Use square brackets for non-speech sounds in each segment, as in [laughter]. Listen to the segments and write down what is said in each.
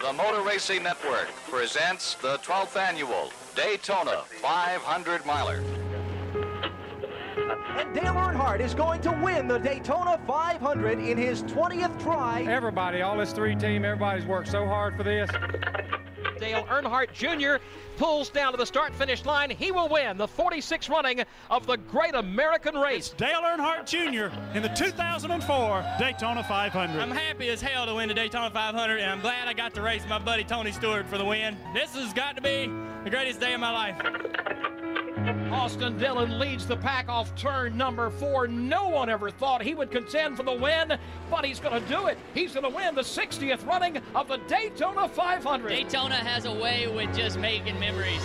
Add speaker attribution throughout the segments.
Speaker 1: The Motor Racing Network presents the 12th annual Daytona 500 miler.
Speaker 2: And Dale Earnhardt is going to win the Daytona 500 in his 20th try.
Speaker 3: Everybody, all this three team, everybody's worked so hard for this.
Speaker 4: Dale Earnhardt Jr. pulls down to the start finish line. He will win the 46th running of the Great American Race.
Speaker 5: It's Dale Earnhardt Jr. in the 2004 Daytona 500.
Speaker 6: I'm happy as hell to win the Daytona 500, and I'm glad I got to race my buddy Tony Stewart for the win. This has got to be the greatest day of my life.
Speaker 4: Austin Dillon leads the pack off turn number four. No one ever thought he would contend for the win, but he's going to do it. He's going to win the 60th running of the Daytona 500.
Speaker 7: Daytona has a way with just making memories.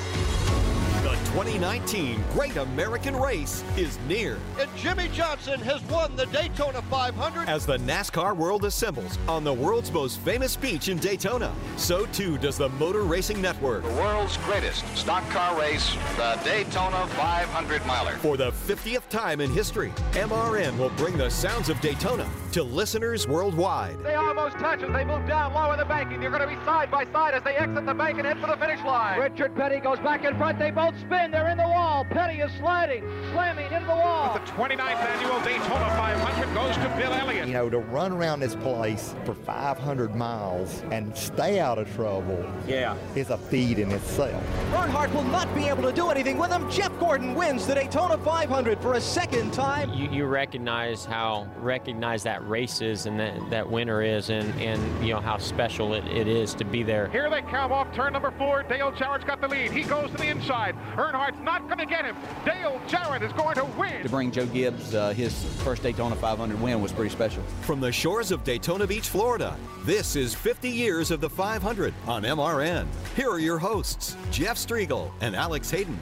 Speaker 8: The 2019 Great American Race is near.
Speaker 9: And Jimmie Johnson has won the Daytona 500.
Speaker 8: As the NASCAR world assembles on the world's most famous beach in Daytona, so too does the Motor Racing Network.
Speaker 1: The world's greatest stock car race, the Daytona 500 miler.
Speaker 8: For the 50th time in history, MRN will bring the sounds of Daytona to listeners worldwide.
Speaker 9: They almost touch as they move down low in the banking. They're going to be side by side as they exit the bank and head for the finish line.
Speaker 2: Richard Petty goes back in front. They both spin. They're in the wall. Petty is sliding, slamming into the wall.
Speaker 3: The 29th annual Daytona 500 goes to Bill Elliott.
Speaker 10: You know, to run around this place for 500 miles and stay out of trouble
Speaker 2: yeah.
Speaker 10: is a feat in itself.
Speaker 2: Earnhardt will not be able to do anything with him. Jeff Gordon wins the Daytona 500 for a second time.
Speaker 11: You, you recognize how recognized that race is and that, that winner is and, and you know how special it, it is to be there.
Speaker 3: Here they come off turn number four. Dale Jarrett's got the lead. He goes to the inside. Earnhardt's not going to get him. Dale Jarrett is going to win.
Speaker 12: To bring Joe Gibbs uh, his first Daytona 500 win was pretty special.
Speaker 8: From the shores of Daytona Beach, Florida, this is 50 years of the 500 on MRN. Here are your hosts, Jeff Striegel and Alex Hayden.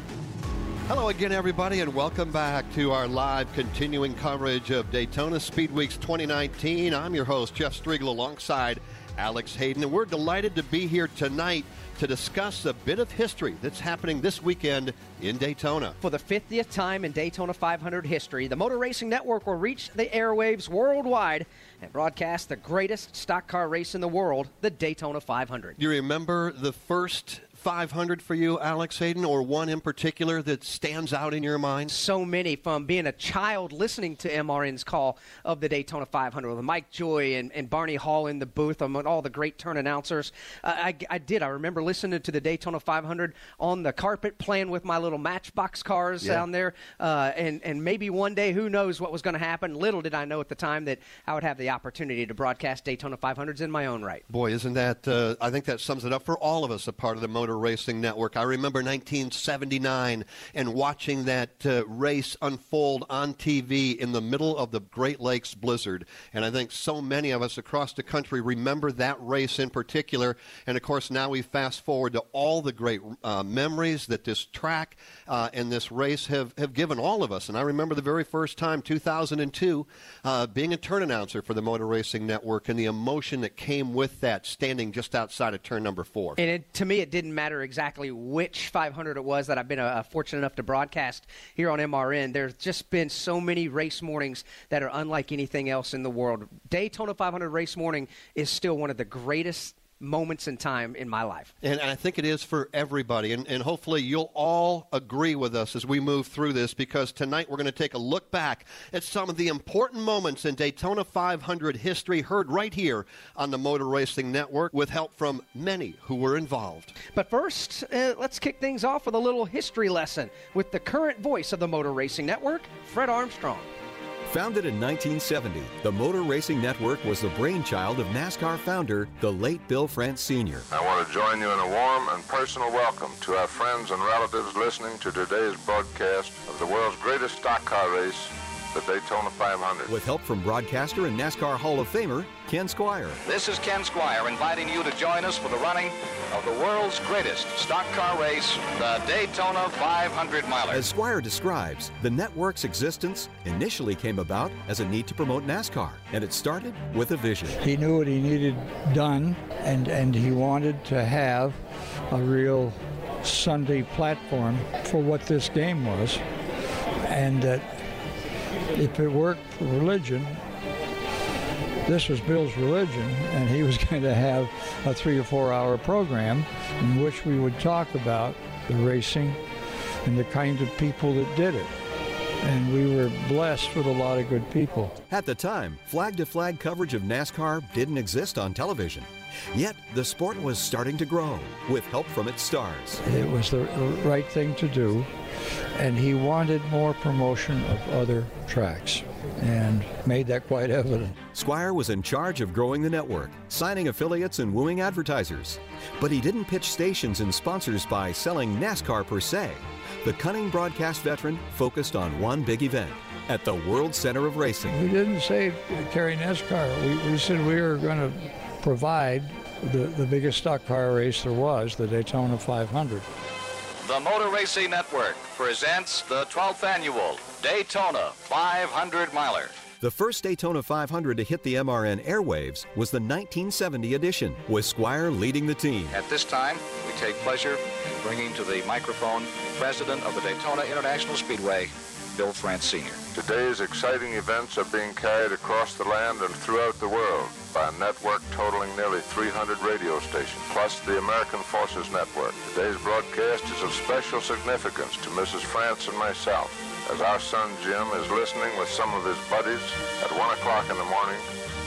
Speaker 13: Hello again, everybody, and welcome back to our live continuing coverage of Daytona Speed Weeks 2019. I'm your host, Jeff Striegel, alongside Alex Hayden, and we're delighted to be here tonight to discuss a bit of history that's happening this weekend in Daytona.
Speaker 2: For the 50th time in Daytona 500 history, the Motor Racing Network will reach the airwaves worldwide and broadcast the greatest stock car race in the world, the Daytona 500.
Speaker 13: You remember the first 500 for you, Alex Hayden, or one in particular that stands out in your mind?
Speaker 2: So many from being a child listening to MRN's call of the Daytona 500 with Mike Joy and, and Barney Hall in the booth among all the great turn announcers. Uh, I, I did. I remember listening to the Daytona 500 on the carpet playing with my little matchbox cars
Speaker 13: Yeah.
Speaker 2: down there. Uh, and, and maybe one day, who knows what was going to happen. Little did I know at the time that I would have the opportunity to broadcast Daytona 500s in my own right.
Speaker 13: Boy, isn't that, uh, I think that sums it up for all of us, a part of the Motor Racing Network. I remember 1979 and watching that uh, race unfold on TV in the middle of the Great Lakes blizzard. And I think so many of us across the country remember that race in particular. And of course, now we fast forward to all the great uh, memories that this track uh, and this race have, have given all of us. And I remember the very first time, 2002, uh, being a turn announcer for the Motor Racing Network and the emotion that came with that, standing just outside of turn number four.
Speaker 2: And it, to me, it didn't matter exactly which 500 it was that I've been uh, fortunate enough to broadcast here on MRN. There's just been so many race mornings that are unlike anything else in the world. Daytona 500 race morning is still one of the greatest moments in time in my life.
Speaker 13: And I think it is for everybody. And, and hopefully you'll all agree with us as we move through this because tonight we're going to take a look back at some of the important moments in Daytona 500 history heard right here on the Motor Racing Network with help from many who were involved.
Speaker 2: But first, uh, let's kick things off with a little history lesson with the current voice of the Motor Racing Network, Fred Armstrong.
Speaker 8: Founded in 1970, the Motor Racing Network was the brainchild of NASCAR founder, the late Bill France Sr.
Speaker 14: I want to join you in a warm and personal welcome to our friends and relatives listening to today's broadcast of the world's greatest stock car race, the Daytona 500.
Speaker 8: With help from broadcaster and NASCAR Hall of Famer Ken Squier.
Speaker 1: This is Ken Squier inviting you to join us for the running of the world's greatest stock car race, the Daytona 500 miler.
Speaker 8: As Squier describes, the network's existence initially came about as a need to promote NASCAR, and it started with a vision.
Speaker 15: He knew what he needed done, and, and he wanted to have a real Sunday platform for what this game was, and that if it worked for religion, this was Bill's religion, and he was [laughs] going to have a three or four hour program in which we would talk about the racing and the kind of people that did it. And we were blessed with a lot of good people.
Speaker 8: At the time, flag to flag coverage of NASCAR didn't exist on television. Yet the sport was starting to grow with help from its stars.
Speaker 15: It was the right thing to do, and he wanted more promotion of other tracks and made that quite evident.
Speaker 8: Squier was in charge of growing the network, signing affiliates and wooing advertisers. But he didn't pitch stations and sponsors by selling NASCAR per se. The cunning broadcast veteran focused on one big event at the World Center of Racing.
Speaker 15: We didn't say carry NASCAR. We, we said we were going to provide the, the biggest stock car race there was, the Daytona 500.
Speaker 1: The Motor Racing Network presents the 12th annual Daytona 500 miler.
Speaker 8: The first Daytona 500 to hit the MRN airwaves was the 1970 edition, with Squier leading the team.
Speaker 1: At this time, we take pleasure in bringing to the microphone President of the Daytona International Speedway, Bill France Sr.
Speaker 14: Today's exciting events are being carried across the land and throughout the world by a network totaling nearly 300 radio stations, plus the American Forces Network. Today's broadcast is of special significance to Mrs. France and myself, as our son Jim is listening with some of his buddies at 1 o'clock in the morning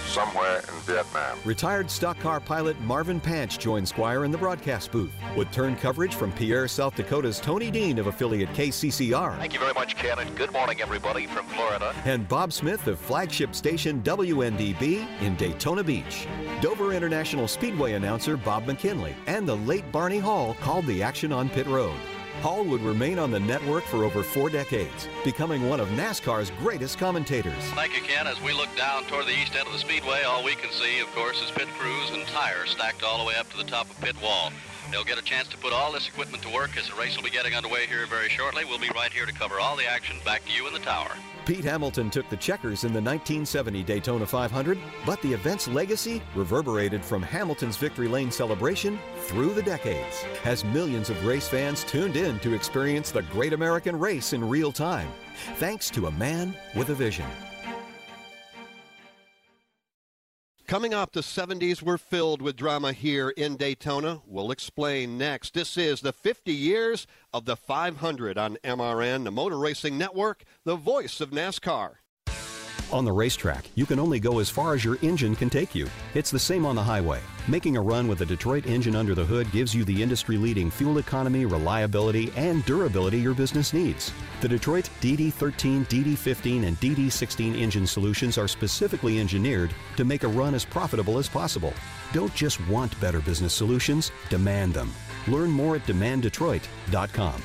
Speaker 14: somewhere in Vietnam.
Speaker 8: Retired stock car pilot Marvin Panch joined Squier in the broadcast booth with turn coverage from Pierre, South Dakota's Tony Dean of affiliate KCCR.
Speaker 16: Thank you very much, Ken, and good morning, everybody from Florida.
Speaker 8: And Bob Smith of flagship station WNDB in Daytona Beach. Dover International Speedway announcer Bob McKinley and the late Barney Hall called the action on pit road. Hall would remain on the network for over four decades, becoming one of NASCAR's greatest commentators.
Speaker 16: Thank you, Ken. As we look down toward the east end of the speedway, all we can see, of course, is pit crews and tires stacked all the way up to the top of pit wall. They'll get a chance to put all this equipment to work as the race will be getting underway here very shortly. We'll be right here to cover all the action back to you in the tower.
Speaker 8: Pete Hamilton took the checkers in the 1970 Daytona 500, but the event's legacy reverberated from Hamilton's Victory Lane celebration through the decades, as millions of race fans tuned in to experience the great American race in real time, thanks to a man with a vision.
Speaker 13: Coming up, the 70s were filled with drama here in Daytona. We'll explain next. This is the 50 years of the 500 on MRN, the Motor Racing Network, the voice of NASCAR.
Speaker 8: On the racetrack, you can only go as far as your engine can take you. It's the same on the highway. Making a run with a Detroit engine under the hood gives you the industry leading fuel economy, reliability, and durability your business needs. The Detroit DD13, DD15, and DD16 engine solutions are specifically engineered to make a run as profitable as possible. Don't just want better business solutions, demand them. Learn more at demanddetroit.com.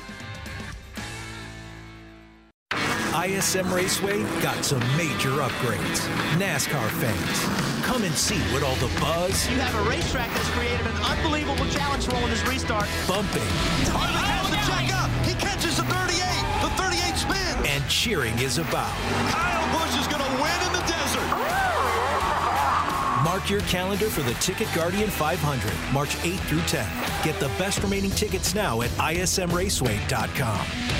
Speaker 17: ISM Raceway got some major upgrades. NASCAR fans, come and see what all the buzz.
Speaker 18: You have a racetrack that's created an unbelievable challenge for in this restart.
Speaker 17: Bumping.
Speaker 18: Harvick has the check up. He catches the 38. The 38 spins.
Speaker 17: And cheering is about.
Speaker 18: Kyle Busch is going to win in the desert.
Speaker 17: Mark your calendar for the Ticket Guardian 500, March 8 through 10. Get the best remaining tickets now at ismraceway.com.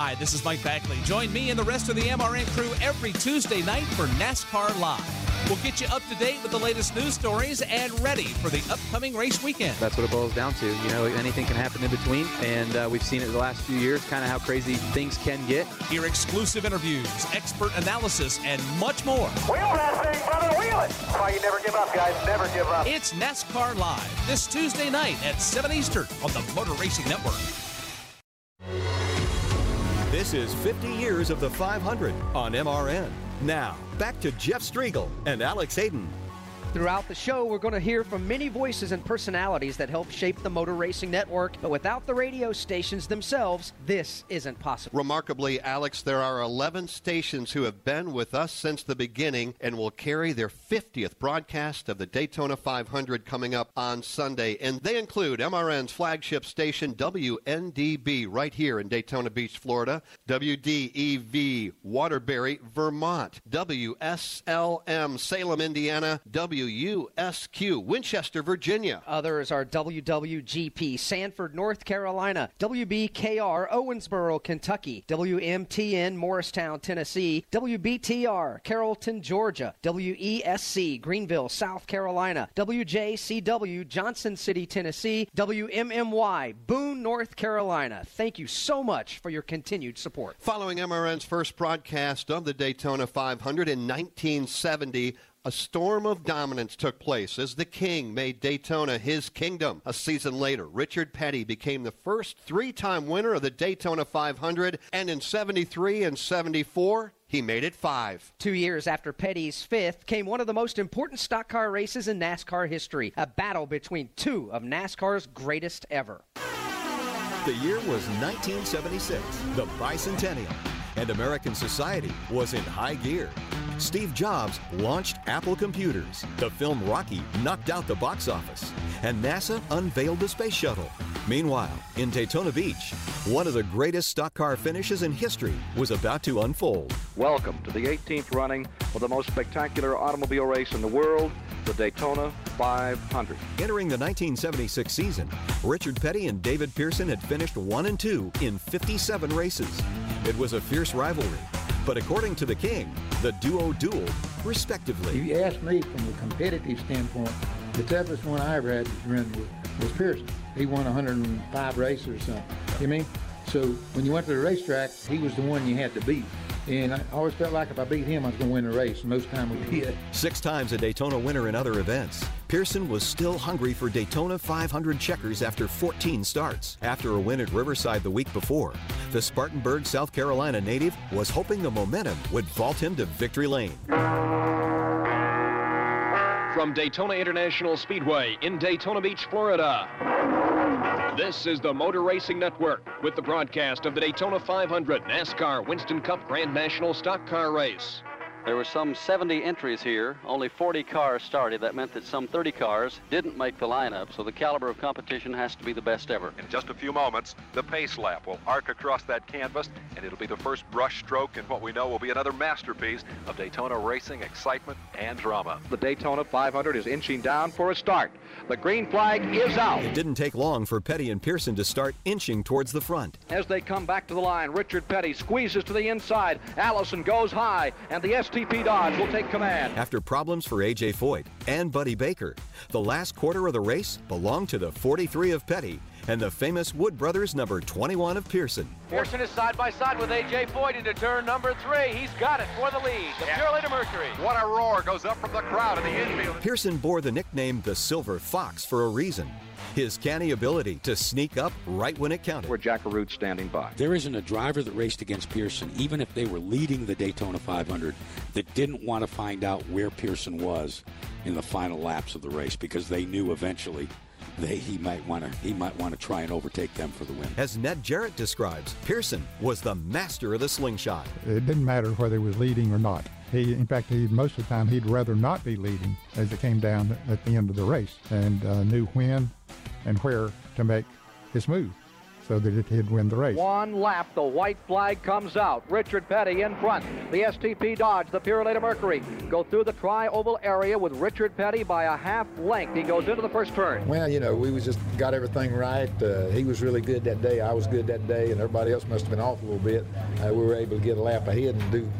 Speaker 19: Hi, this is Mike Bagley. Join me and the rest of the MRN crew every Tuesday night for NASCAR Live. We'll get you up to date with the latest news stories and ready for the upcoming race weekend.
Speaker 12: That's what it boils down to. You know, anything can happen in between, and uh, we've seen it the last few years, kind of how crazy things can get.
Speaker 19: Hear exclusive interviews, expert analysis, and much more.
Speaker 4: Wheel that thing, brother, wheel it! That's why you never give up, guys. Never give up.
Speaker 19: It's NASCAR Live this Tuesday night at 7 Eastern on the Motor Racing Network.
Speaker 8: This is 50 years of the 500 on MRN. Now, back to Jeff Striegel and Alex Hayden.
Speaker 2: Throughout the show, we're going to hear from many voices and personalities that help shape the Motor Racing Network, but without the radio stations themselves, this isn't possible.
Speaker 13: Remarkably, Alex, there are 11 stations who have been with us since the beginning and will carry their 50th broadcast of the Daytona 500 coming up on Sunday. And they include MRN's flagship station, WNDB, right here in Daytona Beach, Florida, WDEV, Waterbury, Vermont, WSLM, Salem, Indiana, WUSQ, Winchester, Virginia.
Speaker 2: Others are WWGP, Sanford, North Carolina, WBKR, Owensboro, Kentucky, WMTN, Morristown, Tennessee, WBTR, Carrollton, Georgia, WESC, Greenville, South Carolina, WJCW, Johnson City, Tennessee, WMMY, Boone, North Carolina. Thank you so much for your continued support.
Speaker 13: Following MRN's first broadcast of the Daytona 500 in 1970, a storm of dominance took place as the King made Daytona his kingdom. A season later, Richard Petty became the first three time winner of the Daytona 500, and in 73 and 74, he made it five.
Speaker 2: Two years after Petty's fifth came one of the most important stock car races in NASCAR history, a battle between two of NASCAR's greatest ever.
Speaker 8: The year was 1976, the bicentennial, and American society was in high gear. Steve Jobs launched Apple Computers. The film Rocky knocked out the box office. And NASA unveiled the space shuttle. Meanwhile, in Daytona Beach, one of the greatest stock car finishes in history was about to unfold.
Speaker 20: Welcome to the 18th running of the most spectacular automobile race in the world, the Daytona 500.
Speaker 8: Entering the 1976 season, Richard Petty and David Pearson had finished 1 and 2 in 57 races. It was a fierce rivalry, but according to the King, the duo dueled respectively.
Speaker 21: If you ask me from a competitive standpoint, the toughest one I ever had to run with was Pearson. He won 105 races or something. You mean? So when you went to the racetrack, he was the one you had to beat. And I always felt like if I beat him, I was going to win the race. And most time we did.
Speaker 8: Six times a Daytona winner in other events, Pearson was still hungry for Daytona 500 checkers after 14 starts. After a win at Riverside the week before, the Spartanburg, South Carolina native was hoping the momentum would vault him to victory lane.
Speaker 22: From Daytona International Speedway in Daytona Beach, Florida. This is the Motor Racing Network with the broadcast of the Daytona 500 NASCAR Winston Cup Grand National Stock Car Race.
Speaker 16: There were some 70 entries here. Only 40 cars started. That meant that some 30 cars didn't make the lineup, so the caliber of competition has to be the best ever.
Speaker 18: In just a few moments, the pace lap will arc across that canvas, and it'll be the first brush stroke in what we know will be another masterpiece of Daytona racing excitement and drama.
Speaker 20: The Daytona 500 is inching down for a start. The green flag is out.
Speaker 8: It didn't take long for Petty and Pearson to start inching towards the front.
Speaker 20: As they come back to the line, Richard Petty squeezes to the inside. Allison goes high, and the STP Dodge will take command.
Speaker 8: After problems for A.J. Foyt and Buddy Baker, the last quarter of the race belonged to the 43 of Petty and the famous Wood Brothers number 21 of Pearson.
Speaker 4: Pearson is side by side with A.J. Foyt into turn number three. He's got it for the lead. The
Speaker 18: Yeah.
Speaker 4: Purolator Mercury.
Speaker 18: What a roar goes up from the crowd in the infield.
Speaker 8: Pearson bore the nickname the Silver Fox for a reason. His canny ability to sneak up right when it counted.
Speaker 20: Where Jack Root standing by.
Speaker 23: There isn't a driver that raced against Pearson, even if they were leading the Daytona 500, that didn't want to find out where Pearson was in the final laps of the race because they knew eventually they he might want to he might want to try and overtake them for the win.
Speaker 8: As Ned Jarrett describes, Pearson was the master of the slingshot.
Speaker 24: It didn't matter whether he was leading or not. He, in fact, he most of the time he'd rather not be leading as it came down at the end of the race, and uh, knew when and where to make his move so that he'd win the race.
Speaker 4: One lap, the white flag comes out. Richard Petty in front. The STP Dodge, the Purolator Mercury, go through the tri-oval area with Richard Petty by a half length. He goes into the first turn.
Speaker 21: Well, you know, we was just got everything right. Uh, he was really good that day. I was good that day, and everybody else must have been off a little bit. Uh, we were able to get a lap ahead and do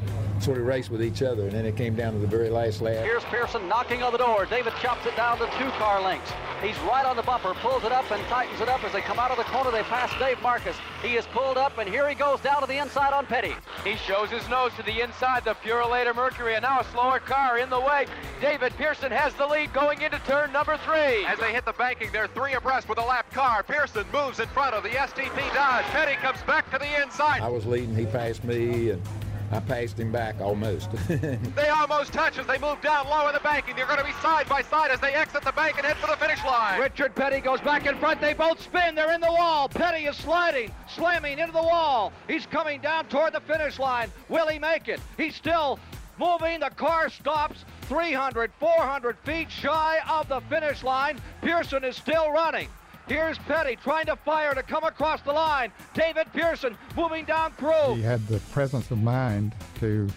Speaker 21: sort of race with each other, and then it came down to the very last lap.
Speaker 16: Here's Pearson knocking on the door. David chops it down to two car lengths. He's right on the bumper, pulls it up and tightens it up as they come out of the corner. They pass Dave Marcis. He is pulled up, and here he goes down to the inside on Petty.
Speaker 25: He shows his nose to the inside, the Purolator Mercury, and now a slower car in the way. David Pearson has the lead going into turn number three. As they hit the banking, they're three abreast with a lap car. Pearson moves in front of the STP Dodge. Petty comes back to the inside.
Speaker 21: I was leading, he passed me, and I passed him back almost. [laughs]
Speaker 25: they almost touch as they move down low in the banking. They're going to be side by side as they exit the bank and head for the finish line.
Speaker 4: Richard Petty goes back in front. They both spin. They're in the wall. Petty is sliding, slamming into the wall. He's coming down toward the finish line. Will he make it? He's still moving. The car stops 300, 400 feet shy of the finish line. Pearson is still running. Here's Petty trying to fire to come across the line. David Pearson moving down through.
Speaker 24: He had the presence of mind to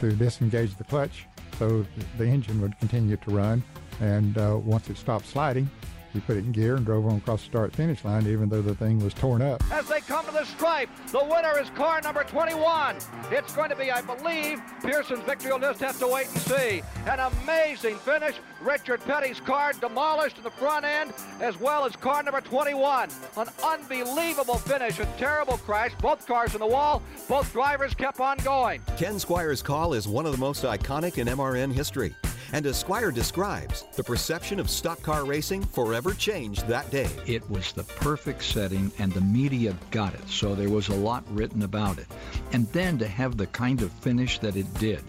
Speaker 24: to disengage the clutch so the engine would continue to run. And uh, once it stopped sliding, he put it in gear and drove on across the start finish line, even though the thing was torn up.
Speaker 4: As they come to the stripe, the winner is car number 21. It's going to be, I believe, Pearson's victory. We'll just have to wait and see. An amazing finish. Richard Petty's car demolished in the front end, as well as car number 21. An unbelievable finish. A terrible crash. Both cars in the wall. Both drivers kept on going.
Speaker 8: Ken Squier's call is one of the most iconic in MRN history. And as Squier describes, the perception of stock car racing forever changed that day.
Speaker 15: It was the perfect setting, and the media got it, so there was a lot written about it. And then to have the kind of finish that it did,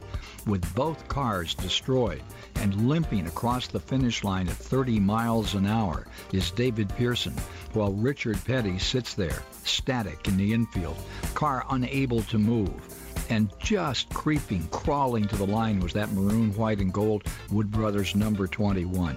Speaker 15: with both cars destroyed and limping across the finish line at 30 miles an hour, is David Pearson, while Richard Petty sits there, static in the infield, car unable to move and just creeping, crawling to the line was that maroon, white, and gold Wood Brothers number 21.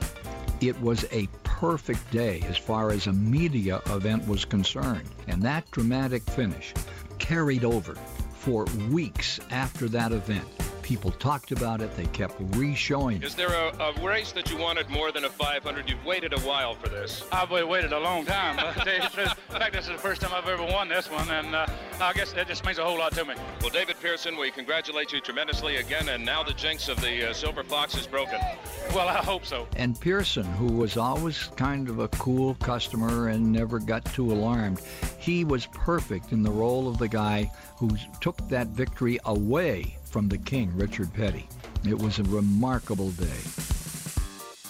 Speaker 15: It was a perfect day as far as a media event was concerned, and that dramatic finish carried over for weeks after that event. People talked about it. They kept re-showing.
Speaker 26: Is there a, a, race that you wanted more than a 500? You've waited a while for this.
Speaker 27: I've waited a long time. [laughs] in fact, this is the first time I've ever won this one, and uh, I guess that just means a whole lot to me.
Speaker 26: Well, David Pearson, we congratulate you tremendously again, and now the jinx of the uh, Silver Fox is broken.
Speaker 27: Well, I hope so.
Speaker 15: And Pearson, who was always kind of a cool customer and never got too alarmed, he was perfect in the role of the guy who took that victory away from the king, Richard Petty. It was a remarkable day.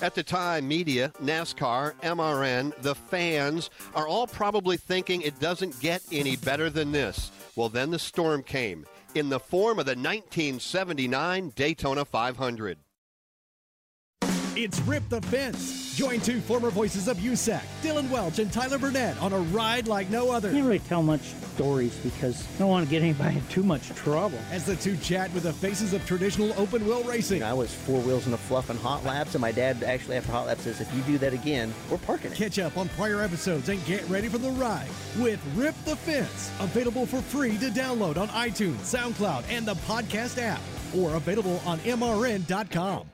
Speaker 13: At the time, media, NASCAR, MRN, the fans are all probably thinking it doesn't get any better than this. Well, then the storm came in the form of the 1979 Daytona 500.
Speaker 17: It's Rip the Fence. Join two former voices of USAC, Dylan Welch and Tyler Burnett, on a ride like no other.
Speaker 28: I Can't really tell much stories because I don't want to get anybody in too much trouble.
Speaker 17: As the two chat with the faces of traditional open wheel racing.
Speaker 12: I was four wheels in a fluff and hot laps, and my dad actually after hot laps says, if you do that again, we're parking it.
Speaker 17: Catch up on prior episodes and get ready for the ride with Rip the Fence. Available for free to download on iTunes, SoundCloud, and the podcast app, or available on MRN.com.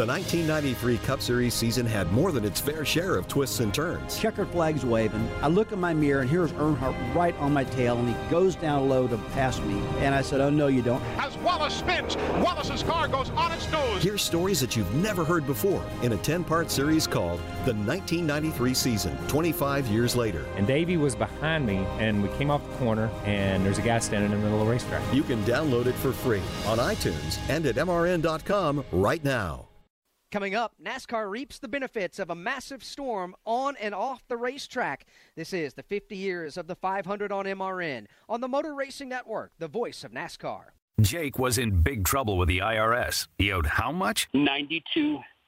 Speaker 8: The 1993 Cup Series season had more than its fair share of twists and turns.
Speaker 12: Checkered flags waving. I look in my mirror and here's Earnhardt right on my tail and he goes down low to pass me. And I said, oh no you don't.
Speaker 3: As Wallace spins, Wallace's car goes on its nose.
Speaker 8: Here's stories that you've never heard before in a 10-part series called The 1993 Season, 25 years later.
Speaker 29: And Davey was behind me and we came off the corner and there's a guy standing in the middle of the racetrack.
Speaker 8: You can download it for free on iTunes and at MRN.com right now.
Speaker 2: Coming up, NASCAR reaps the benefits of a massive storm on and off the racetrack. This is the 50 years of the 500 on MRN on the Motor Racing Network, the voice of NASCAR.
Speaker 30: Jake was in big trouble with the IRS. He owed how much?
Speaker 31: 92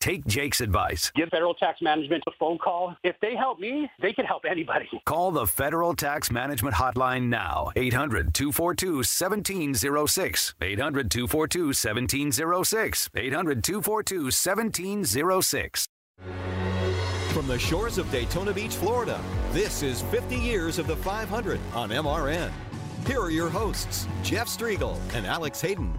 Speaker 30: take Jake's advice.
Speaker 32: Give Federal Tax Management a phone call. If they help me, they can help anybody. [laughs]
Speaker 30: Call the Federal Tax Management Hotline now. 800 242 1706. 800 242 1706. 800 242 1706.
Speaker 8: From the shores of Daytona Beach, Florida, this is 50 Years of the 500 on MRN. Here are your hosts, Jeff Striegel and Alex Hayden.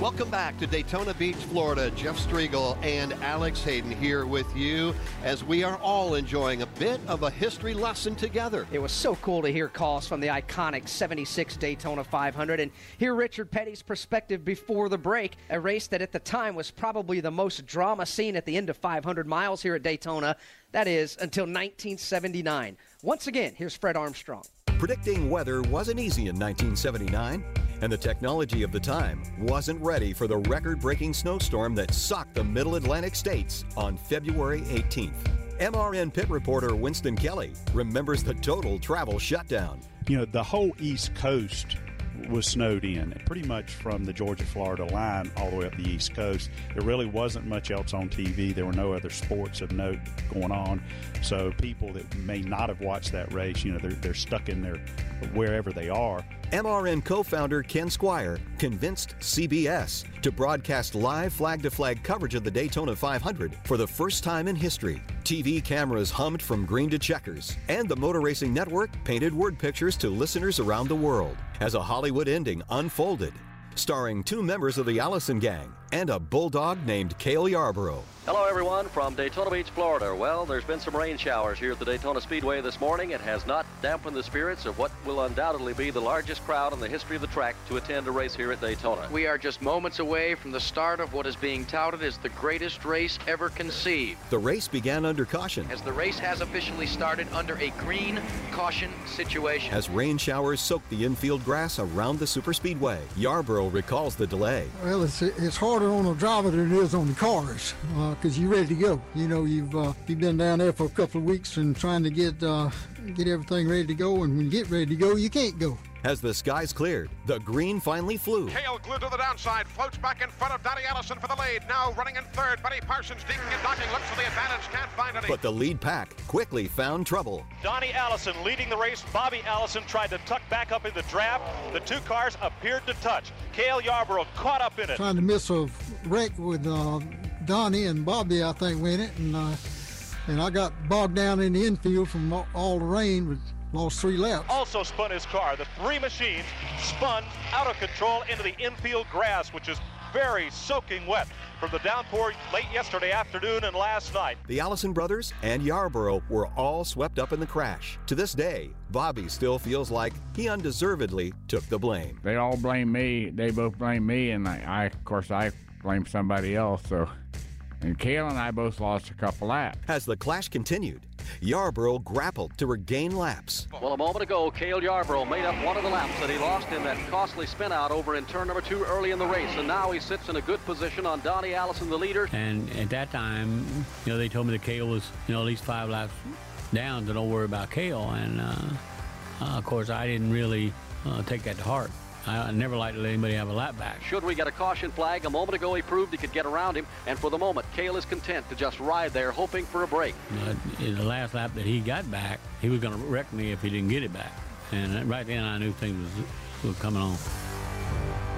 Speaker 13: Welcome back to Daytona Beach, Florida. Jeff Striegel and Alex Hayden here with you as we are all enjoying a bit of a history lesson together.
Speaker 2: It was so cool to hear calls from the iconic 76 Daytona 500 and hear Richard Petty's perspective before the break, a race that at the time was probably the most drama seen at the end of 500 miles here at Daytona. That is until 1979. Once again, here's Fred Armstrong.
Speaker 8: Predicting weather wasn't easy in 1979, and the technology of the time wasn't ready for the record breaking snowstorm that socked the middle Atlantic states on February 18th. MRN pit reporter Winston Kelly remembers the total travel shutdown.
Speaker 5: You know, the whole East Coast was snowed in, pretty much from the Georgia Florida line all the way up the East Coast. There really wasn't much else on TV. There were no other sports of note going on. So people that may not have watched that race, you know, they're, they're stuck in their wherever they are.
Speaker 8: MRN co founder Ken Squier convinced CBS to broadcast live flag to flag coverage of the Daytona 500 for the first time in history. TV cameras hummed from green to checkers, and the Motor Racing Network painted word pictures to listeners around the world as a Hollywood ending unfolded. Starring two members of the Allison Gang and a bulldog named Cale Yarborough.
Speaker 16: Hello, everyone, from Daytona Beach, Florida. Well, there's been some rain showers here at the Daytona Speedway this morning. It has not dampened the spirits of what will undoubtedly be the largest crowd in the history of the track to attend a race here at Daytona.
Speaker 33: We are just moments away from the start of what is being touted as the greatest race ever conceived.
Speaker 8: The race began under caution.
Speaker 33: As the race has officially started under a green caution situation.
Speaker 8: As rain showers soaked the infield grass around the superspeedway, Yarborough recalls the delay.
Speaker 34: Well, it's, it's harder on the driver than it is on the cars. Uh, because you're ready to go. You know, you've uh, you've been down there for a couple of weeks and trying to get uh, get everything ready to go. And when you get ready to go, you can't go.
Speaker 8: As the skies cleared, the green finally flew.
Speaker 3: Cale glued to the downside, floats back in front of Donnie Allison for the lead. Now running in third, Buddy Parsons digging and docking, looks for the advantage, can't find any.
Speaker 8: But the lead pack quickly found trouble.
Speaker 35: Donnie Allison leading the race. Bobby Allison tried to tuck back up in the draft. The two cars appeared to touch. Cale Yarborough caught up in it.
Speaker 34: Trying to miss a wreck with uh, Donnie and Bobby, I think, win it, and uh, and I got bogged down in the infield from all the rain. With, lost three laps.
Speaker 35: Also spun his car. The three machines spun out of control into the infield grass, which is very soaking wet from the downpour late yesterday afternoon and last night.
Speaker 8: The Allison brothers and Yarborough were all swept up in the crash. To this day, Bobby still feels like he undeservedly took the blame.
Speaker 36: They all blame me. They both blame me, and I, I of course, I blame somebody else. So and Cale and I both lost a couple laps.
Speaker 8: As the clash continued, Yarborough grappled to regain laps.
Speaker 16: Well, a moment ago, Cale Yarborough made up one of the laps that he lost in that costly spin out over in turn number two early in the race. And now he sits in a good position on Donnie Allison, the leader.
Speaker 37: And at that time, you know, they told me that Cale was, you know, at least five laps down, so don't worry about Cale. And, uh, uh, of course, I didn't really uh, take that to heart. I never like to let anybody have a lap back.
Speaker 16: Should we get a caution flag? A moment ago, he proved he could get around him, and for the moment, Cale is content to just ride there, hoping for a break.
Speaker 37: Uh, in the last lap that he got back, he was going to wreck me if he didn't get it back. And right then, I knew things was, was coming on.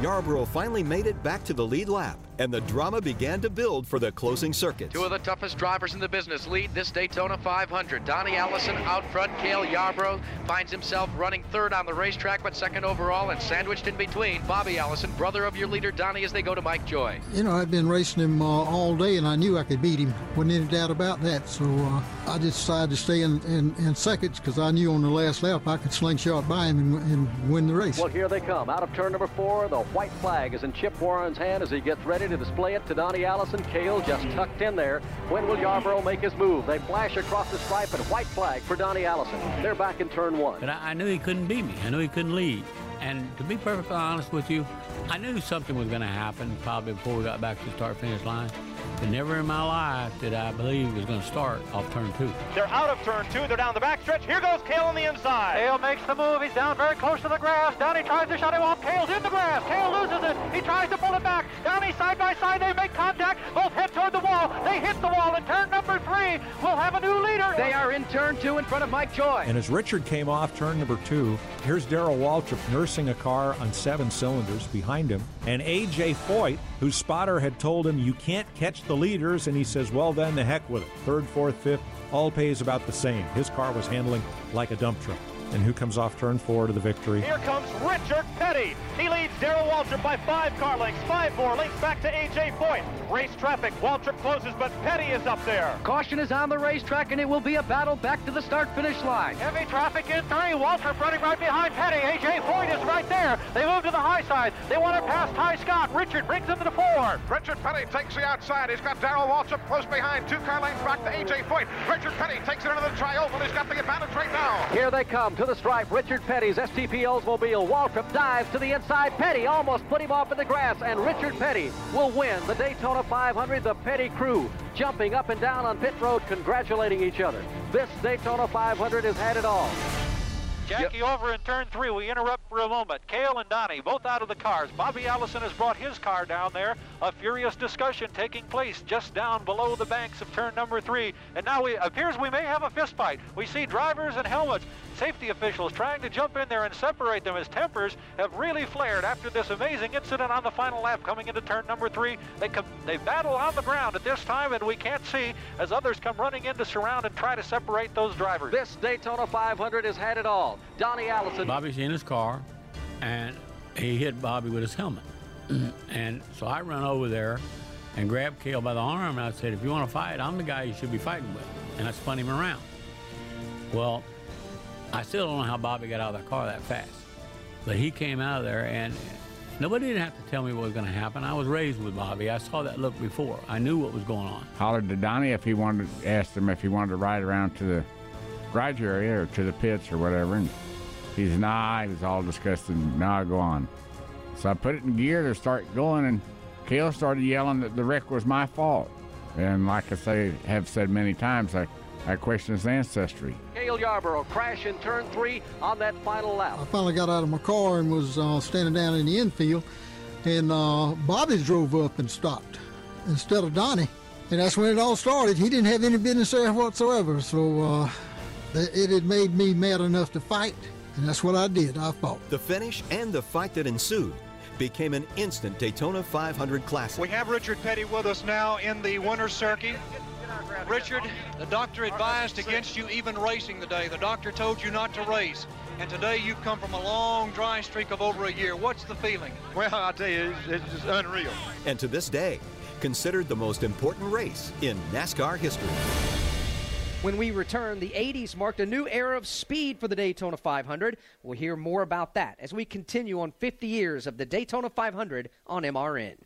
Speaker 8: Yarborough finally made it back to the lead lap and the drama began to build for the closing circuits.
Speaker 38: Two of the toughest drivers in the business lead this Daytona 500. Donnie Allison out front. Cale Yarborough finds himself running third on the racetrack, but second overall, and sandwiched in between, Bobby Allison, brother of your leader Donnie, as they go to Mike Joy.
Speaker 34: You know, I'd been racing him uh, all day, and I knew I could beat him. Wasn't any doubt about that. So uh, I just decided to stay in, in, in seconds because I knew on the last lap I could slingshot by him and, and win the race.
Speaker 16: Well, here they come. Out of turn number four, the white flag is in Chip Warren's hand as he gets ready to display it to Donnie Allison. Cale just tucked in there. When will Yarborough make his move? They flash across the stripe and white flag for Donnie Allison. They're back in turn one.
Speaker 37: But I, I knew he couldn't beat me. I knew he couldn't lead. And to be perfectly honest with you, I knew something was going to happen probably before we got back to the start finish line. But never in my life did I believe it was going to start off turn two.
Speaker 39: They're out of turn two. They're down the backstretch. Here goes Cale on the inside.
Speaker 35: Cale makes the move. He's down very close to the grass. Donnie tries to shut him off. Cale's in the grass. Cale loses it. He tries to pull it back. Donnie side by side. They make contact. Both head toward the wall. They hit the wall. And turn number three will have a new leader.
Speaker 38: They are in turn two in front of Mike Joy.
Speaker 40: And as Richard came off turn number two, here's Darrell Waltrip nursing a car on seven cylinders behind him. And A.J. Foyt, whose spotter had told him, You can't catch the leaders. And he says, Well, then, the heck with it. Third, fourth, fifth, all pays about the same. His car was handling like a dump truck. And who comes off turn four to the victory?
Speaker 39: Here comes Richard Petty. He leads Darrell Waltrip by five car lengths. Five more links back to A.J. Foyt. Race traffic. Waltrip closes, but Petty is up there.
Speaker 38: Caution is on the racetrack, and it will be a battle back to the start-finish line.
Speaker 35: Heavy traffic in three. Waltrip running right behind Petty. A.J. Foyt is right there. They move to the high side. They want to pass Ty Scott. Richard brings him to the four.
Speaker 39: Richard Petty takes the outside. He's got Darrell Waltrip close behind. Two car lengths back to A.J. Foyt. Richard Petty takes it into the tri-oval. He's got the advantage right now.
Speaker 16: Here they come to the stripe. Richard Petty's STP Oldsmobile. Waltrip dives to the inside. Petty almost put him off in the grass, and Richard Petty will win the Daytona 500. The Petty crew jumping up and down on pit road, congratulating each other. This Daytona 500 has had it all.
Speaker 35: Jackie over in turn three. We interrupt for a moment. Cale and Donnie both out of the cars. Bobby Allison has brought his car down there. A furious discussion taking place just down below the banks of turn number three. And now it appears we may have a fist fight. We see drivers and helmets. Safety officials trying to jump in there and separate them as tempers have really flared after this amazing incident on the final lap coming into turn number three. They come, they battle on the ground at this time, and we can't see as others come running in to surround and try to separate those drivers.
Speaker 16: This Daytona 500 has had it all. Donnie Allison.
Speaker 37: Bobby's in his car, and he hit Bobby with his helmet. [clears throat] and so I run over there and grabbed Cale by the arm, and I said, if you want to fight, I'm the guy you should be fighting with. And I spun him around. Well, I still don't know how Bobby got out of the car that fast. But he came out of there, and nobody didn't have to tell me what was going to happen. I was raised with Bobby. I saw that look before. I knew what was going on.
Speaker 36: Hollered to Donnie if he wanted, asked him if he wanted to ride around to the garage area or to the pits or whatever. And he's said, nah, he was all disgusted. Nah, go on. So I put it in gear to start going, and Cale started yelling that the wreck was my fault. And like I say, have said many times, I, I question his ancestry.
Speaker 38: Cale Yarborough crash in turn three on that final lap.
Speaker 34: I finally got out of my car and was uh, standing down in the infield, and uh, Bobby drove up and stopped instead of Donnie. And that's when it all started. He didn't have any business there whatsoever. So uh, it had made me mad enough to fight, and that's what I did. I fought.
Speaker 8: The finish and the fight that ensued became an instant Daytona 500 classic.
Speaker 41: We have Richard Petty with us now in the winner's circuit. Richard, the doctor advised against you even racing today. The doctor told you not to race. And today you've come from a long dry streak of over a year. What's the feeling?
Speaker 3: Well, I'll tell you, it's, it's just unreal.
Speaker 8: And to this day, considered the most important race in NASCAR history.
Speaker 2: When we return, the 80s marked a new era of speed for the Daytona 500. We'll hear more about that as we continue on 50 years of the Daytona 500 on MRN.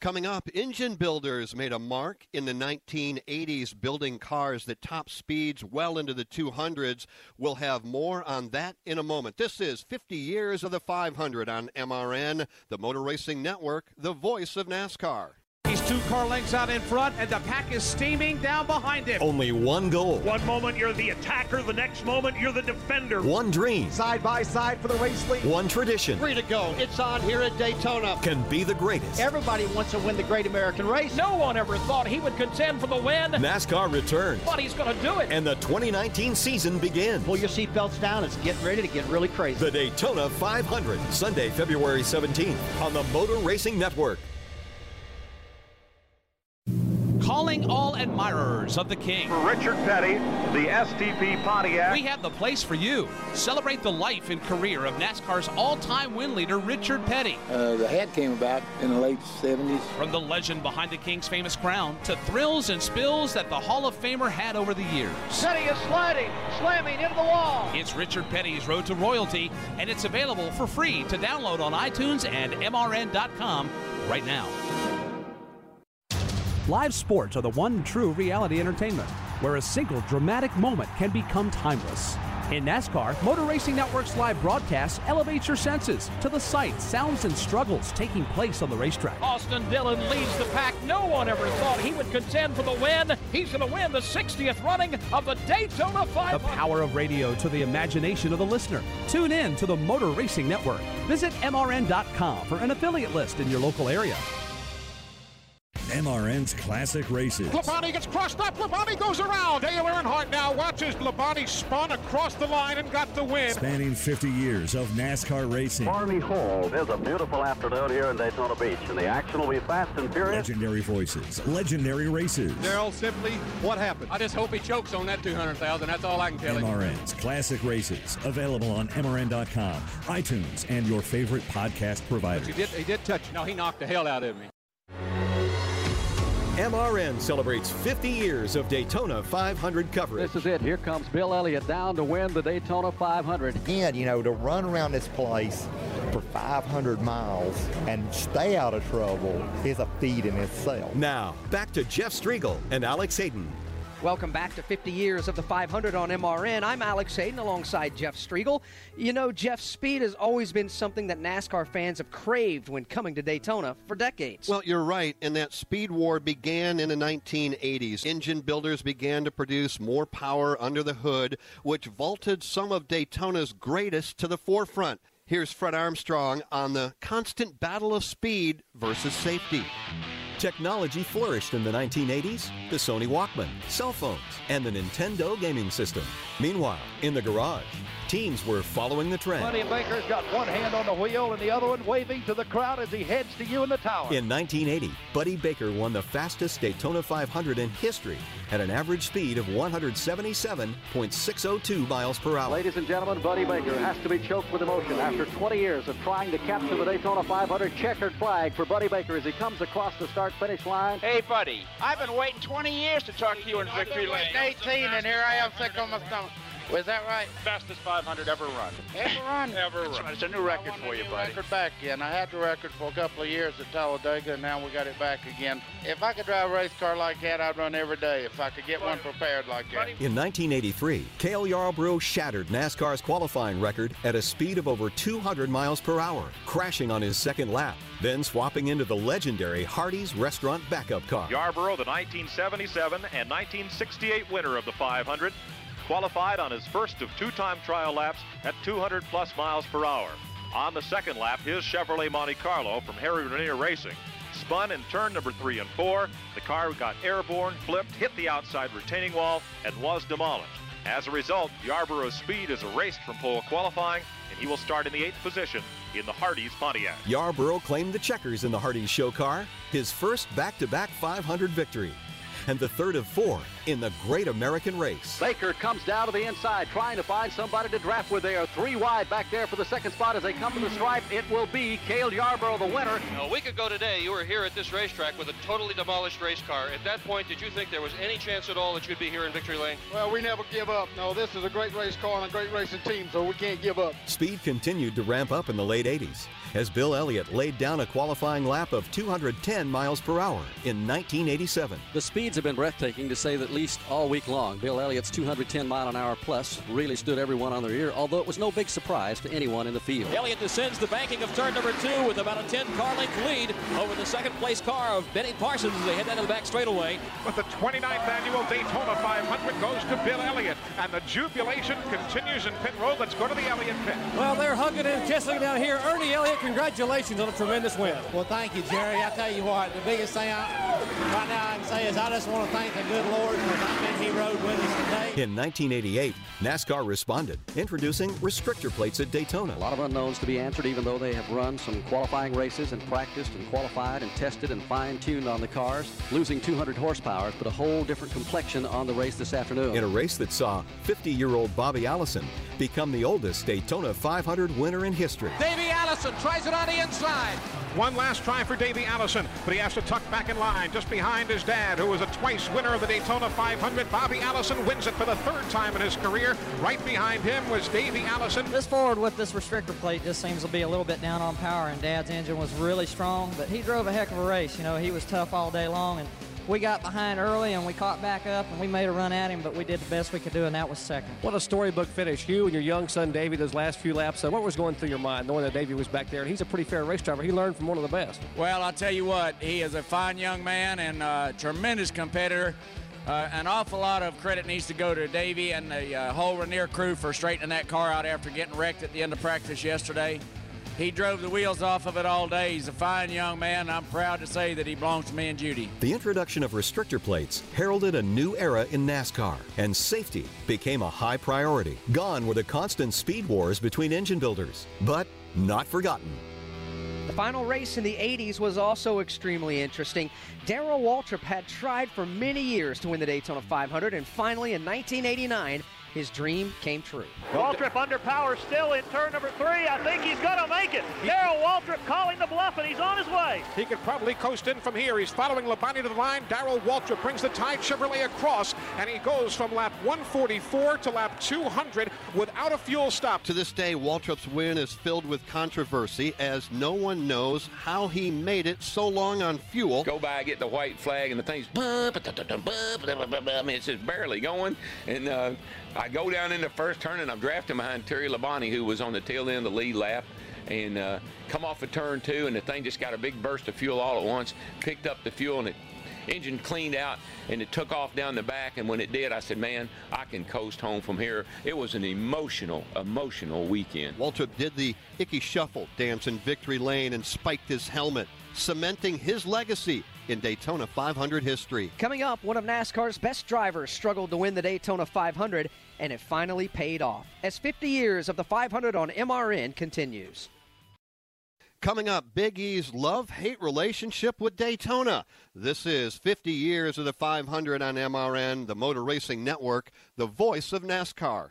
Speaker 13: Coming up, engine builders made a mark in the 1980s building cars that top speeds well into the 200s. We'll have more on that in a moment. This is 50 years of the 500 on MRN, the Motor Racing Network, the voice of NASCAR.
Speaker 4: He's two car lengths out in front, and the pack is steaming down behind him.
Speaker 8: Only one goal.
Speaker 39: One moment you're the attacker, the next moment you're the defender.
Speaker 8: One dream.
Speaker 42: Side by side for the race lead.
Speaker 8: One tradition.
Speaker 42: Free to go. It's on here at Daytona.
Speaker 8: Can be the greatest.
Speaker 42: Everybody wants to win the Great American Race.
Speaker 4: No one ever thought he would contend for the win.
Speaker 8: NASCAR returns.
Speaker 4: But he's going to do it.
Speaker 8: And the 2019 season begins.
Speaker 42: Pull your seatbelts down. It's getting ready to get really crazy.
Speaker 8: The Daytona 500, Sunday, February 17th on the Motor Racing Network.
Speaker 4: Calling all admirers of the King.
Speaker 39: For Richard Petty, the STP Pontiac.
Speaker 4: We have the place for you. Celebrate the life and career of NASCAR's all-time win leader, Richard Petty.
Speaker 21: Uh, the hat came about in the late 70s.
Speaker 4: From the legend behind the King's famous crown to thrills and spills that the Hall of Famer had over the years.
Speaker 43: Petty is sliding, slamming into the wall.
Speaker 4: It's Richard Petty's Road to Royalty, and it's available for free to download on iTunes and MRN.com right now.
Speaker 19: Live sports are the one true reality entertainment where a single dramatic moment can become timeless. In NASCAR, Motor Racing Network's live broadcast elevates your senses to the sights, sounds, and struggles taking place on the racetrack.
Speaker 4: Austin Dillon leads the pack. No one ever thought he would contend for the win. He's going to win the 60th running of the Daytona 500.
Speaker 19: The power of radio to the imagination of the listener. Tune in to the Motor Racing Network. Visit MRN.com for an affiliate list in your local area.
Speaker 44: MRN's Classic Races.
Speaker 4: Labonte gets crossed up. Labonte goes around. Dale Earnhardt now watches Labonte spun across the line and got the win.
Speaker 44: Spanning 50 years of NASCAR racing.
Speaker 16: Barney Hall. It's a beautiful afternoon here in Daytona Beach, and the action will be fast and furious.
Speaker 44: Legendary voices, legendary races.
Speaker 18: Daryl, simply, what happened?
Speaker 45: I just hope he chokes on that 200,000. That's all I can tell you.
Speaker 44: MRN's Classic Races. Available on MRN.com, iTunes, and your favorite podcast provider.
Speaker 45: He did, he did touch. No, he knocked the hell out of me.
Speaker 8: MRN celebrates 50 years of Daytona 500 coverage.
Speaker 16: This is it. Here comes Bill Elliott down to win the Daytona 500.
Speaker 10: Again, you know, to run around this place for 500 miles and stay out of trouble is a feat in itself.
Speaker 8: Now, back to Jeff Striegle and Alex Hayden.
Speaker 2: Welcome back to 50 years of the 500 on MRN. I'm Alex Hayden alongside Jeff Striegle. You know, Jeff, speed has always been something that NASCAR fans have craved when coming to Daytona for decades.
Speaker 13: Well, you're right, and that speed war began in the 1980s. Engine builders began to produce more power under the hood, which vaulted some of Daytona's greatest to the forefront. Here's Fred Armstrong on the constant battle of speed versus safety.
Speaker 8: Technology flourished in the 1980s. The Sony Walkman, cell phones, and the Nintendo gaming system. Meanwhile, in the garage, teams were following the trend.
Speaker 43: Buddy Baker's got one hand on the wheel and the other one waving to the crowd as he heads to you in the tower.
Speaker 8: In 1980, Buddy Baker won the fastest Daytona 500 in history at an average speed of 177.602 miles per hour.
Speaker 16: Ladies and gentlemen, Buddy Baker has to be choked with emotion after 20 years of trying to capture the Daytona 500 checkered flag for Buddy Baker as he comes across the start finish line.
Speaker 43: Hey, buddy, I've been waiting 20 years to talk to you in victory lane. 18, and here I am sick on my stomach. Was that right?
Speaker 39: Fastest 500 ever run.
Speaker 43: Ever run? [laughs]
Speaker 39: Ever
Speaker 43: That's
Speaker 39: run.
Speaker 43: right.
Speaker 39: It's a new record for you, buddy.
Speaker 43: record back again. I had the record for a couple of years at Talladega, and now we got it back again. If I could drive a race car like that, I'd run every day. If I could get one prepared like that.
Speaker 8: In 1983, Cale Yarborough shattered NASCAR's qualifying record at a speed of over 200 miles per hour, crashing on his second lap, then swapping into the legendary Hardee's restaurant backup car.
Speaker 39: Yarborough, the 1977 and 1968 winner of the 500, qualified on his first of two-time trial laps at 200 plus miles per hour. On the second lap, his Chevrolet Monte Carlo from Harry Ranier Racing spun in turn number three and four. The car got airborne, flipped, hit the outside retaining wall, and was demolished. As a result, Yarborough's speed is erased from pole qualifying, and he will start in the eighth position in the Hardee's Pontiac.
Speaker 8: Yarborough claimed the checkers in the Hardee's show car, his first back-to-back 500 victory, and the third of four in the Great American Race.
Speaker 16: Baker comes down to the inside, trying to find somebody to draft with. They are three wide back there for the second spot as they come to the stripe. It will be Cale Yarborough, the winner.
Speaker 25: A week ago today, you were here at this racetrack with a totally demolished race car. At that point, did you think there was any chance at all that you'd be here in Victory Lane?
Speaker 43: Well, we never give up. No, this is a great race car and a great racing team, so we can't give up.
Speaker 8: Speed continued to ramp up in the late 80s as Bill Elliott laid down a qualifying lap of 210 miles per hour in 1987.
Speaker 46: The speeds have been breathtaking to say the least all week long. Bill Elliott's 210 mile an hour plus really stood everyone on their ear, although it was no big surprise to anyone in the field.
Speaker 4: Elliott descends the banking of turn number two with about a 10 car length lead over the second place car of Benny Parsons as they head down to the back straightaway.
Speaker 39: But the 29th annual Daytona 500 goes to Bill Elliott, and the jubilation continues in pit road. Let's go to the Elliott pit.
Speaker 4: Well, they're hugging and kissing down here. Ernie Elliott, congratulations on a tremendous win.
Speaker 47: Well, thank you, Jerry. I tell you what, the biggest thing I,
Speaker 48: right now I can say is I just want to thank the good Lord for the men He rode with us today.
Speaker 8: In 1988, NASCAR responded, introducing restrictor plates at Daytona.
Speaker 49: A lot of unknowns to be answered, even though they have run some qualifying races and practiced and qualified and tested and fine-tuned on the cars. Losing 200 horsepower put a whole different complexion on the race this afternoon.
Speaker 8: In a race that saw 50-year-old Bobby Allison become the oldest Daytona 500 winner in history.
Speaker 4: Davey Allison tries it on the inside.
Speaker 3: One last try for Davey Allison, but he has to tuck back in line just behind his dad, who was a twice winner of the Daytona 500. Bobby Allison wins it for the third time in his career. Right behind him was Davey Allison.
Speaker 44: This forward with this restrictor plate just seems to be a little bit down on power, and Dad's engine was really strong, but he drove a heck of a race. You know, he was tough all day long, and we got behind early and we caught back up and we made a run at him, but we did the best we could do, and that was second.
Speaker 50: What a storybook finish. You and your young son, Davey, those last few laps, uh, what was going through your mind knowing that Davey was back there? And he's a pretty fair race driver. He learned from one of the best.
Speaker 51: Well, I'll tell you what, he is a fine young man and a tremendous competitor. Uh, an awful lot of credit needs to go to Davey and the uh, whole Ranier crew for straightening that car out after getting wrecked at the end of practice yesterday. He drove the wheels off of it all day. He's a fine young man, I'm proud to say that he belongs to me and Judy.
Speaker 8: The introduction of restrictor plates heralded a new era in NASCAR, and safety became a high priority. Gone were the constant speed wars between engine builders, but not forgotten.
Speaker 2: Final race in the 80s was also extremely interesting. Darrell Waltrip had tried for many years to win the Daytona 500, and finally in 1989, his dream came true.
Speaker 52: Waltrip under power still in turn number three. I think he's going to make it. Darrell Waltrip calling the bluff, and he's on his way.
Speaker 3: He could probably coast in from here. He's following Labonte to the line. Darrell Waltrip brings the Tide Chevrolet across, and he goes from lap 144 to lap 200 without a fuel stop.
Speaker 13: To this day, Waltrip's win is filled with controversy as no one knows how he made it so long on fuel.
Speaker 53: Go by, get the white flag, and the thing's I mean, it's just barely going. And uh, I go down in the first turn, and I'm drafting behind Terry Labonte, who was on the tail end of the lead lap. And uh, come off of turn two, and the thing just got a big burst of fuel all at once. Picked up the fuel, and it engine cleaned out and it took off down the back and when it did i said man i can coast home from here it was an emotional emotional weekend
Speaker 13: waltrip did the Ickey Shuffle dance in victory lane and spiked his helmet cementing his legacy in Daytona 500 history.
Speaker 2: Coming up, one of NASCAR's best drivers struggled to win the Daytona 500, and it finally paid off as 50 years of the 500 on MRN continues.
Speaker 13: Coming up, Big E's love hate relationship with Daytona. This is 50 years of the 500 on MRN, the Motor Racing Network, the voice of NASCAR.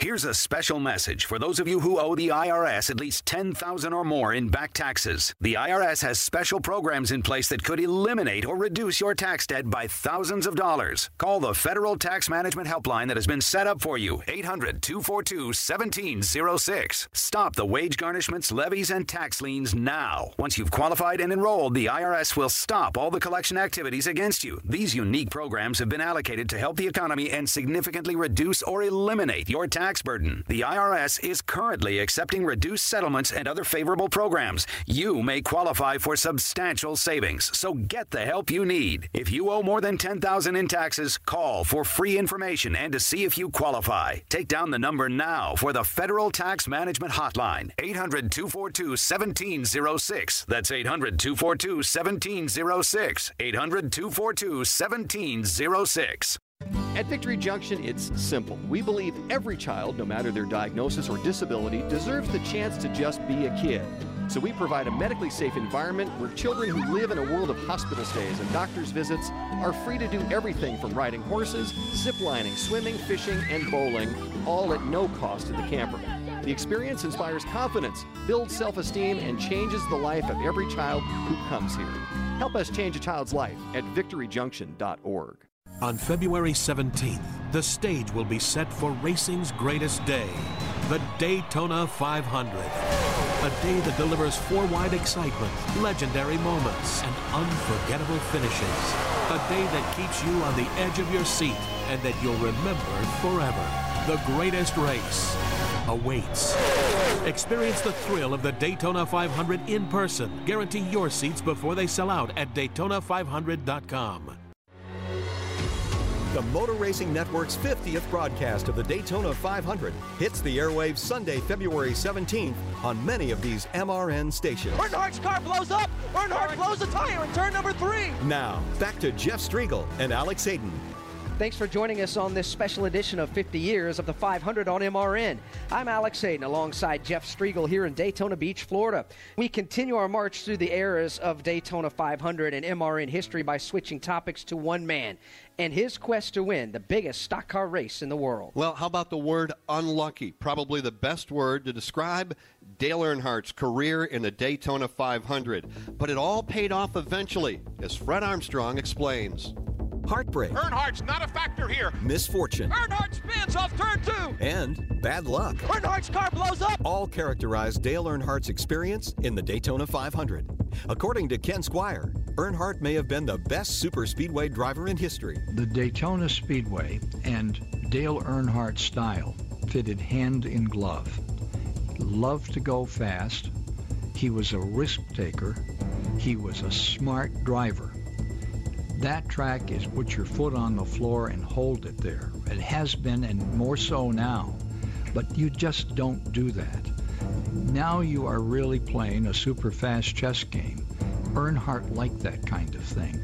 Speaker 30: Here's a special message for those of you who owe the IRS at least 10,000 or more in back taxes. The IRS has special programs in place that could eliminate or reduce your tax debt by thousands of dollars. Call the Federal Tax Management Helpline that has been set up for you, 800-242-1706. Stop the wage garnishments, levies and tax liens now. Once you've qualified and enrolled, the IRS will stop all the collection activities against you. These unique programs have been allocated to help the economy and significantly reduce or eliminate your tax tax burden. The IRS is currently accepting reduced settlements and other favorable programs. You may qualify for substantial savings, so get the help you need. If you owe more than 10000 in taxes, call for free information and to see if you qualify. Take down the number now for the Federal Tax Management Hotline, 800-242-1706. That's 800-242-1706. 800-242-1706.
Speaker 18: At Victory Junction, it's simple. We believe every child, no matter their diagnosis or disability, deserves the chance to just be a kid. So we provide a medically safe environment where children who live in a world of hospital stays and doctor's visits are free to do everything from riding horses, ziplining, swimming, fishing, and bowling, all at no cost to the camper. The experience inspires confidence, builds self esteem, and changes the life of every child who comes here. Help us change a child's life at victoryjunction.org.
Speaker 54: On February 17th, the stage will be set for racing's greatest day, the Daytona 500. A day that delivers four-wide excitement, legendary moments, and unforgettable finishes. A day that keeps you on the edge of your seat and that you'll remember forever. The greatest race awaits. Experience the thrill of the Daytona 500 in person. Guarantee your seats before they sell out at DayTona500.com.
Speaker 8: The Motor Racing Network's 50th broadcast of the Daytona 500 hits the airwaves Sunday, February 17th on many of these MRN stations.
Speaker 33: Earnhardt's car blows up. Earnhardt blows a tire in turn number three.
Speaker 8: Now, back to Jeff Striegle and Alex Hayden.
Speaker 2: Thanks for joining us on this special edition of 50 Years of the 500 on MRN. I'm Alex Hayden alongside Jeff Striegle here in Daytona Beach, Florida. We continue our march through the eras of Daytona 500 and MRN history by switching topics to one man and his quest to win the biggest stock car race in the world.
Speaker 13: Well, how about the word unlucky? Probably the best word to describe Dale Earnhardt's career in the Daytona 500. But it all paid off eventually, as Fred Armstrong explains.
Speaker 8: Heartbreak,
Speaker 3: Earnhardt's not a factor here.
Speaker 8: misfortune,
Speaker 33: Earnhardt spins off turn two.
Speaker 8: and bad luck
Speaker 33: Earnhardt's car blows up.
Speaker 8: all characterize Dale Earnhardt's experience in the Daytona 500. According to Ken Squier, Earnhardt may have been the best super speedway driver in history.
Speaker 15: The Daytona Speedway and Dale Earnhardt's style fitted hand in glove. Loved to go fast. He was a risk taker. He was a smart driver. That track is put your foot on the floor and hold it there. It has been and more so now. But you just don't do that. Now you are really playing a super fast chess game. Earnhardt liked that kind of thing.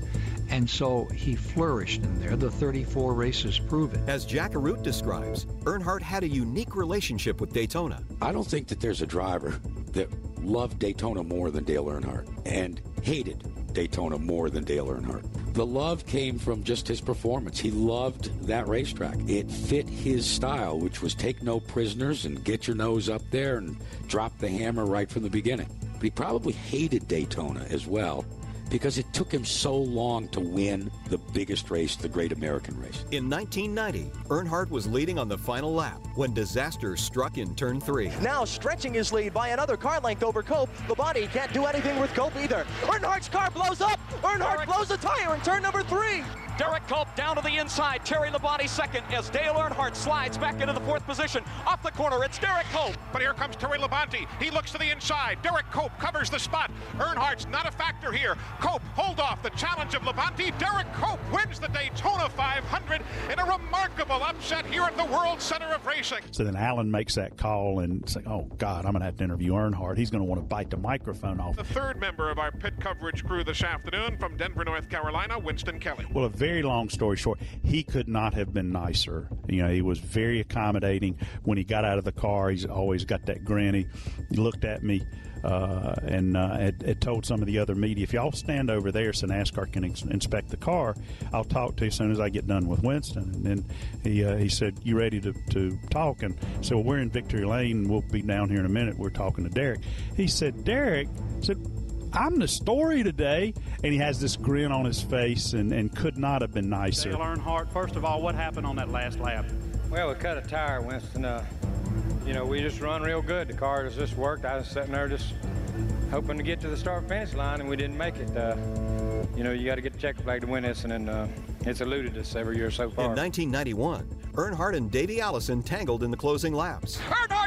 Speaker 15: And so he flourished in there. The 34 races prove it.
Speaker 8: As Jack Arute describes, Earnhardt had a unique relationship with Daytona.
Speaker 23: I don't think that there's a driver that loved Daytona more than Dale Earnhardt and hated Daytona more than Dale Earnhardt. The love came from just his performance. He loved that racetrack. It fit his style, which was take no prisoners and get your nose up there and drop the hammer right from the beginning. But he probably hated Daytona as well because it took him so long to win the biggest race, the Great American Race.
Speaker 8: In 1990, Earnhardt was leading on the final lap when disaster struck in turn three.
Speaker 33: Now stretching his lead by another car length over Cope. Labonte can't do anything with Cope either. Earnhardt's car blows up. Earnhardt blows a tire in turn number three.
Speaker 55: Derrike Cope down to the inside. Terry Labonte second as Dale Earnhardt slides back into the fourth position. Off the corner, it's Derrike Cope.
Speaker 3: But here comes Terry Labonte. He looks to the inside. Derrike Cope covers the spot. Earnhardt's not a factor here. Cope hold off the challenge of Labonte. Derrike Cope wins the Daytona 500 in a remarkable upset here at the World Center of Racing.
Speaker 5: So then Alan makes that call and say, "Oh God, I'm going to have to interview Earnhardt. He's going to want to bite the microphone off."
Speaker 3: The third member of our pit coverage crew this afternoon from Denver, North Carolina, Winston Kelley.
Speaker 5: Well, a very long story short, he could not have been nicer. You know, he was very accommodating. When he got out of the car, he's always got that grin. He, looked at me uh, and uh, had, had told some of the other media, if y'all stand over there so NASCAR can ins- inspect the car, I'll talk to you as soon as I get done with Winston. And then he uh, he said, "You ready to, to talk?" And so we're in Victory Lane. We'll be down here in a minute. We're talking to Derek. He said, "Derek," said. I'm the story today, and he has this grin on his face, and, and could not have been nicer.
Speaker 56: Dale Earnhardt, first of all, what happened on that last lap?
Speaker 4: Well, we cut a tire, Winston. Uh, you know, we just run real good. The car has just worked. I was sitting there just hoping to get to the start finish line, and we didn't make it. Uh, you know, you got to get the checker flag to win this, and then uh, it's eluded us every year so far.
Speaker 8: In 1991, Earnhardt and Davey Allison tangled in the closing laps.
Speaker 55: Earnhardt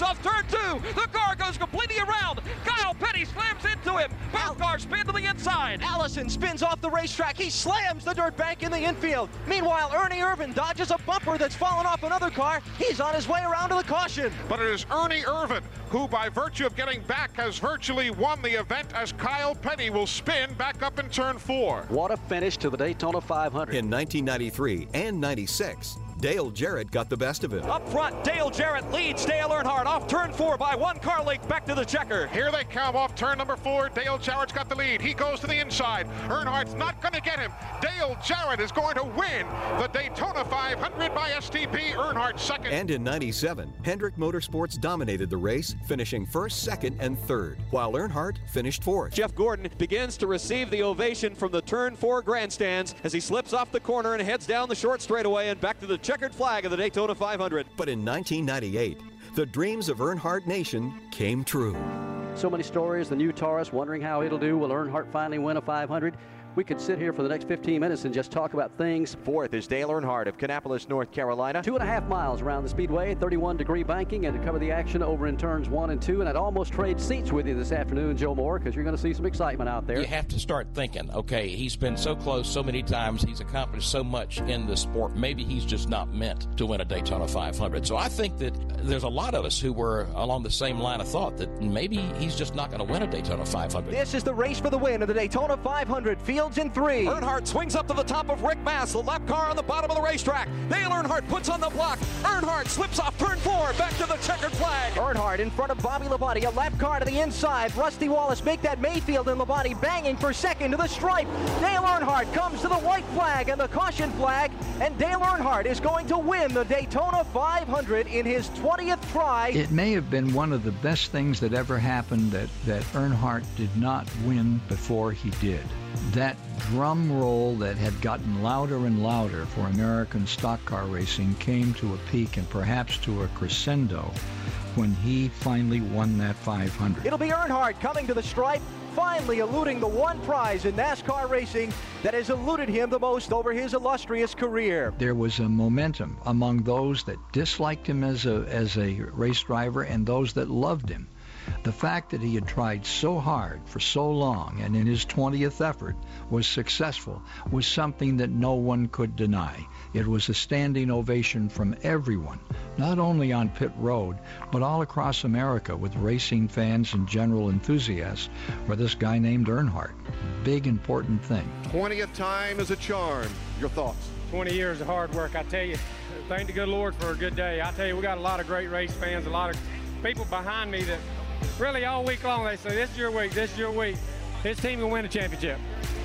Speaker 55: spins off turn two. The car goes completely around. Kyle Petty slams into him. Both cars spin to the inside.
Speaker 33: Allison spins off the racetrack. He slams the dirt bank in the infield. Meanwhile, Ernie Irvan dodges a bumper that's fallen off another car. He's on his way around to the caution.
Speaker 3: But it is Ernie Irvan who, by virtue of getting back, has virtually won the event as Kyle Petty will spin back up in turn four.
Speaker 16: What a finish to the Daytona 500.
Speaker 8: In 1993 and 96, Dale Jarrett got the best of him.
Speaker 55: Up front, Dale Jarrett leads Dale Earnhardt off turn four by one car length back to the checker.
Speaker 3: Here they come off turn number four. Dale Jarrett's got the lead. He goes to the inside. Earnhardt's not going to get him. Dale Jarrett is going to win the Daytona 500 by STP. Earnhardt second.
Speaker 8: And in 97, Hendrick Motorsports dominated the race, finishing first, second, and third, while Earnhardt finished fourth.
Speaker 12: Jeff Gordon begins to receive the ovation from the turn four grandstands as he slips off the corner and heads down the short straightaway and back to the checkered flag of the Daytona 500.
Speaker 8: But in 1998, the dreams of Earnhardt Nation came true.
Speaker 16: So many stories. The new Taurus wondering how it'll do. Will Earnhardt finally win a 500? We could sit here for the next 15 minutes and just talk about things.
Speaker 57: Fourth is Dale Earnhardt of Kannapolis, North Carolina.
Speaker 16: Two and a half miles around the speedway, 31 degree banking, and to cover the action over in turns one and two. And I'd almost trade seats with you this afternoon, Joe Moore, because you're going to see some excitement out there.
Speaker 54: You have to start thinking, okay, he's been so close so many times, he's accomplished so much in the sport. Maybe he's just not meant to win a Daytona 500. So I think that there's a lot of us who were along the same line of thought that maybe he's just not going to win a Daytona 500.
Speaker 33: This is the race for the win of the Daytona 500. Fields in three.
Speaker 57: Earnhardt swings up to the top of Rick Mast, the lap car on the bottom of the racetrack. Dale Earnhardt puts on the block. Earnhardt slips off turn four, back to the checkered flag.
Speaker 33: Earnhardt in front of Bobby Labonte, a lap car to the inside. Rusty Wallace make that Mayfield and Labonte banging for second to the stripe. Dale Earnhardt comes to the white flag and the caution flag, and Dale Earnhardt is going to win the Daytona 500 in his 20th try.
Speaker 15: It may have been one of the best things that ever happened that, that Earnhardt did not win before he did. That drum roll that had gotten louder and louder for American stock car racing came to a peak and perhaps to a crescendo when he finally won that 500.
Speaker 33: It'll be Earnhardt coming to the stripe, finally eluding the one prize in NASCAR racing that has eluded him the most over his illustrious career.
Speaker 15: There was a momentum among those that disliked him as a, as a race driver and those that loved him. The fact that he had tried so hard for so long and in his 20th effort was successful was something that no one could deny. It was a standing ovation from everyone, not only on pit road, but all across America with racing fans and general enthusiasts for this guy named Earnhardt. Big important thing.
Speaker 58: 20th time is a charm. Your thoughts?
Speaker 4: 20 years of hard work, I tell you. Thank the good Lord for a good day. I tell you, we got a lot of great race fans, a lot of people behind me that really all week long they say, this is your week, this is your week. His team will win a championship.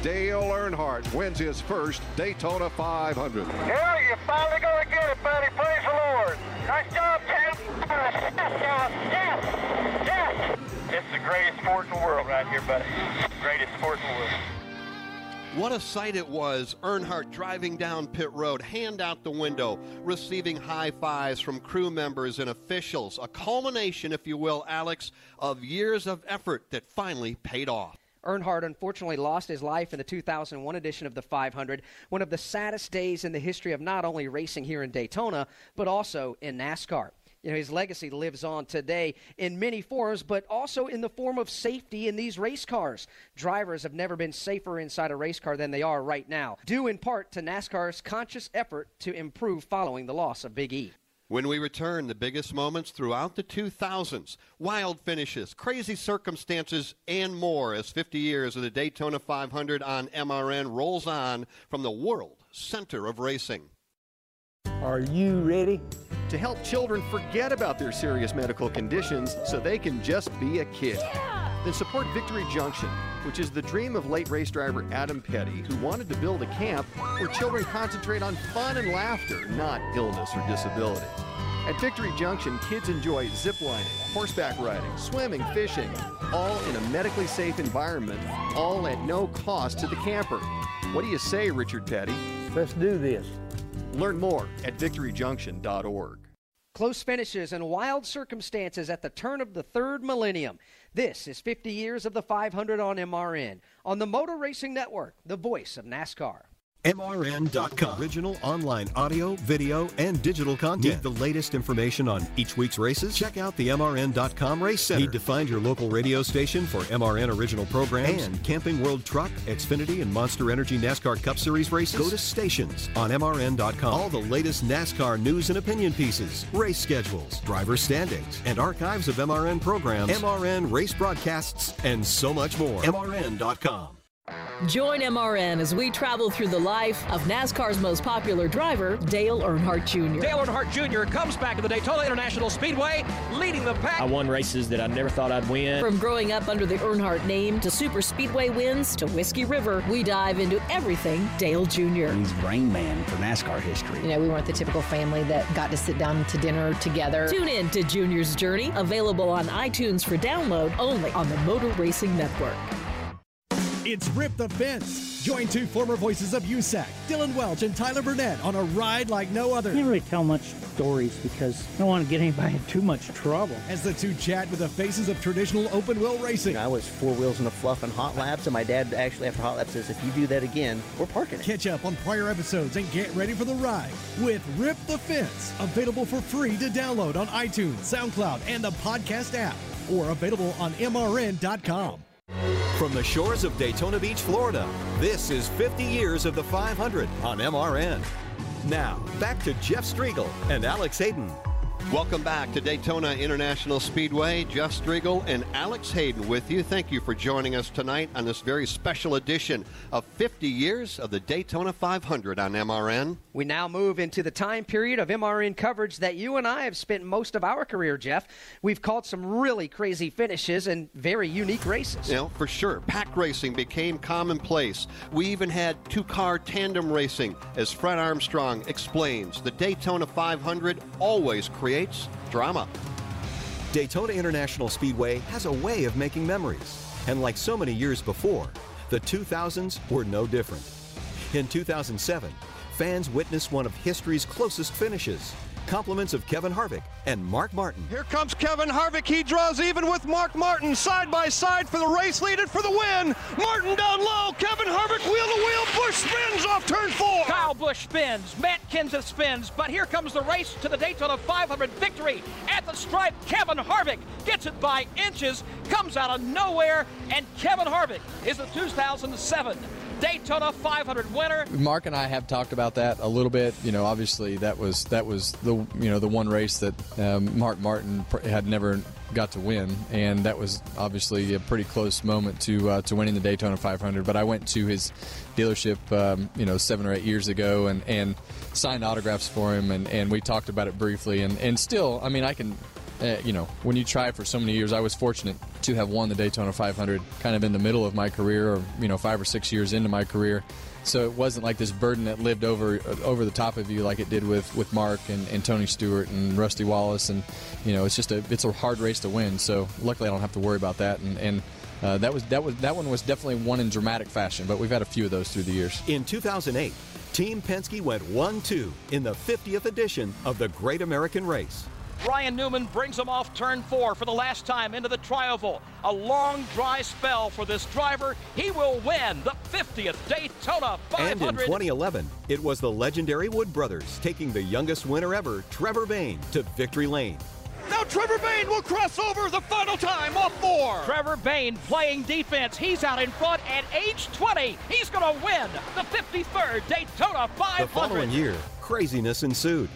Speaker 58: Dale Earnhardt wins his first Daytona 500.
Speaker 59: Yeah, you're finally going to get it, buddy. Praise the Lord. Nice job, champ. Yes, yes, yes. It's the greatest sport in the world right here, buddy. Greatest sport in the world.
Speaker 13: What a sight it was. Earnhardt driving down pit road, hand out the window, receiving high fives from crew members and officials. A culmination, if you will, Alex, of years of effort that finally paid off.
Speaker 2: Earnhardt unfortunately lost his life in the 2001 edition of the 500, one of the saddest days in the history of not only racing here in Daytona, but also in NASCAR. You know, his legacy lives on today in many forms, but also in the form of safety in these race cars. Drivers have never been safer inside a race car than they are right now, due in part to NASCAR's conscious effort to improve following the loss of Big E.
Speaker 13: When we return, the biggest moments throughout the 2000s, wild finishes, crazy circumstances, and more as 50 years of the Daytona 500 on MRN rolls on from the world center of racing.
Speaker 18: Are you ready? To help children forget about their serious medical conditions so they can just be a kid. Then support Victory Junction, which is the dream of late race driver Adam Petty, who wanted to build a camp where children concentrate on fun and laughter, not illness or disability. At Victory Junction, kids enjoy zip lining, horseback riding, swimming, fishing, all in a medically safe environment, all at no cost to the camper. What do you say, Richard Petty? Let's do this. Learn more at victoryjunction.org.
Speaker 2: Close finishes and wild circumstances at the turn of the third millennium. This is 50 years of the 500 on MRN, on the Motor Racing Network, the voice of NASCAR.
Speaker 8: MRN.com. Original online audio, video, and digital content. Need the latest information on each week's races? Check out the MRN.com Race Center. Need to find your local radio station for MRN original programs and Camping World Truck, Xfinity, and Monster Energy NASCAR Cup Series races? Go to stations on MRN.com. All the latest NASCAR news and opinion pieces, race schedules, driver standings, and archives of MRN programs, MRN race broadcasts, and so much more. MRN.com.
Speaker 60: Join MRN as we travel through the life of NASCAR's most popular driver, Dale Earnhardt Jr.
Speaker 61: Dale Earnhardt Jr. comes back to the Daytona International Speedway, leading the pack.
Speaker 12: I won races that I never thought I'd win.
Speaker 60: From growing up under the Earnhardt name to super speedway wins to Whiskey River, we dive into everything Dale Jr.
Speaker 12: He's brain Man for NASCAR history.
Speaker 62: You know, we weren't the typical family that got to sit down to dinner together.
Speaker 60: Tune in to Junior's Journey, available on iTunes for download only on the Motor Racing Network.
Speaker 17: It's Rip the Fence.
Speaker 63: Join two former voices of USAC, Dylan Welch and Tyler Burnett, on a ride like no other.
Speaker 28: I Can't really tell much stories because I don't want to get anybody in too much trouble.
Speaker 63: As the two chat with the faces of traditional open wheel racing.
Speaker 64: I was four wheels in a fluff and hot laps, and my dad actually after hot laps says, if you do that again, we're parking it.
Speaker 63: Catch up on prior episodes and get ready for the ride with Rip the Fence. Available for free to download on iTunes, SoundCloud, and the podcast app, or available on MRN.com.
Speaker 8: From the shores of Daytona Beach, Florida, this is 50 years of the 500 on MRN. Now, back to Jeff Striegle and Alex Hayden.
Speaker 13: Welcome back to Daytona International Speedway. Jeff Striegle and Alex Hayden with you. Thank you for joining us tonight on this very special edition of 50 years of the Daytona 500 on MRN.
Speaker 2: We now move into the time period of MRN coverage that you and I have spent most of our career, Jeff. We've called some really crazy finishes and very unique races.
Speaker 13: You know, for sure. Pack racing became commonplace. We even had two car tandem racing. As Fred Armstrong explains, the Daytona 500 always creates drama.
Speaker 8: Daytona International Speedway has a way of making memories. And like so many years before, the 2000s were no different. In 2007, fans witnessed one of history's closest finishes. Compliments of Kevin Harvick and Mark Martin.
Speaker 65: Here comes Kevin Harvick. He draws even with Mark Martin side by side for the race lead and for the win. Martin down low. Kevin Harvick wheel to wheel. Busch spins off turn four.
Speaker 4: Kyle Busch spins. Matt Kenseth spins. But here comes the race to the Daytona 500 victory at the stripe. Kevin Harvick gets it by inches, comes out of nowhere, and Kevin Harvick is the 2007 Daytona 500 winner.
Speaker 66: Mark and I have talked about that a little bit. You know, obviously that was that was the you know the one race that um, Mark Martin had never got to win, and that was obviously a pretty close moment to uh, to winning the Daytona 500. But I went to his dealership, um, you know, seven or eight years ago, and and signed autographs for him, and, and we talked about it briefly, and and still, I mean, I can uh, you know, when you try for so many years, I was fortunate to have won the Daytona 500 kind of in the middle of my career, or you know, five or six years into my career. So it wasn't like this burden that lived over over the top of you like it did with, with Mark and, and Tony Stewart and Rusty Wallace, and you know, it's just a it's a hard race to win. So luckily, I don't have to worry about that, and. and uh, that was that was that one was definitely won in dramatic fashion, but we've had a few of those through the years.
Speaker 8: In 2008, Team Penske went 1-2 in the 50th edition of the Great American Race.
Speaker 4: Ryan Newman brings him off turn four for the last time into the tri-oval. A long, dry spell for this driver. He will win the 50th Daytona 500.
Speaker 8: And in 2011, it was the legendary Wood brothers taking the youngest winner ever, Trevor Bayne, to victory lane.
Speaker 65: Now Trevor Bayne will cross over the final time off four.
Speaker 4: Trevor Bayne playing defense. He's out in front at age 20. He's going to win the 53rd Daytona 500.
Speaker 8: The following year, craziness ensued.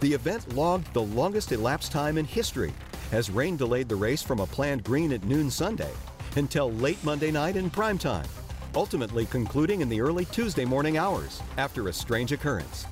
Speaker 8: The event logged the longest elapsed time in history as rain delayed the race from a planned green at noon Sunday until late Monday night in prime time, ultimately concluding in the early Tuesday morning hours after a strange occurrence.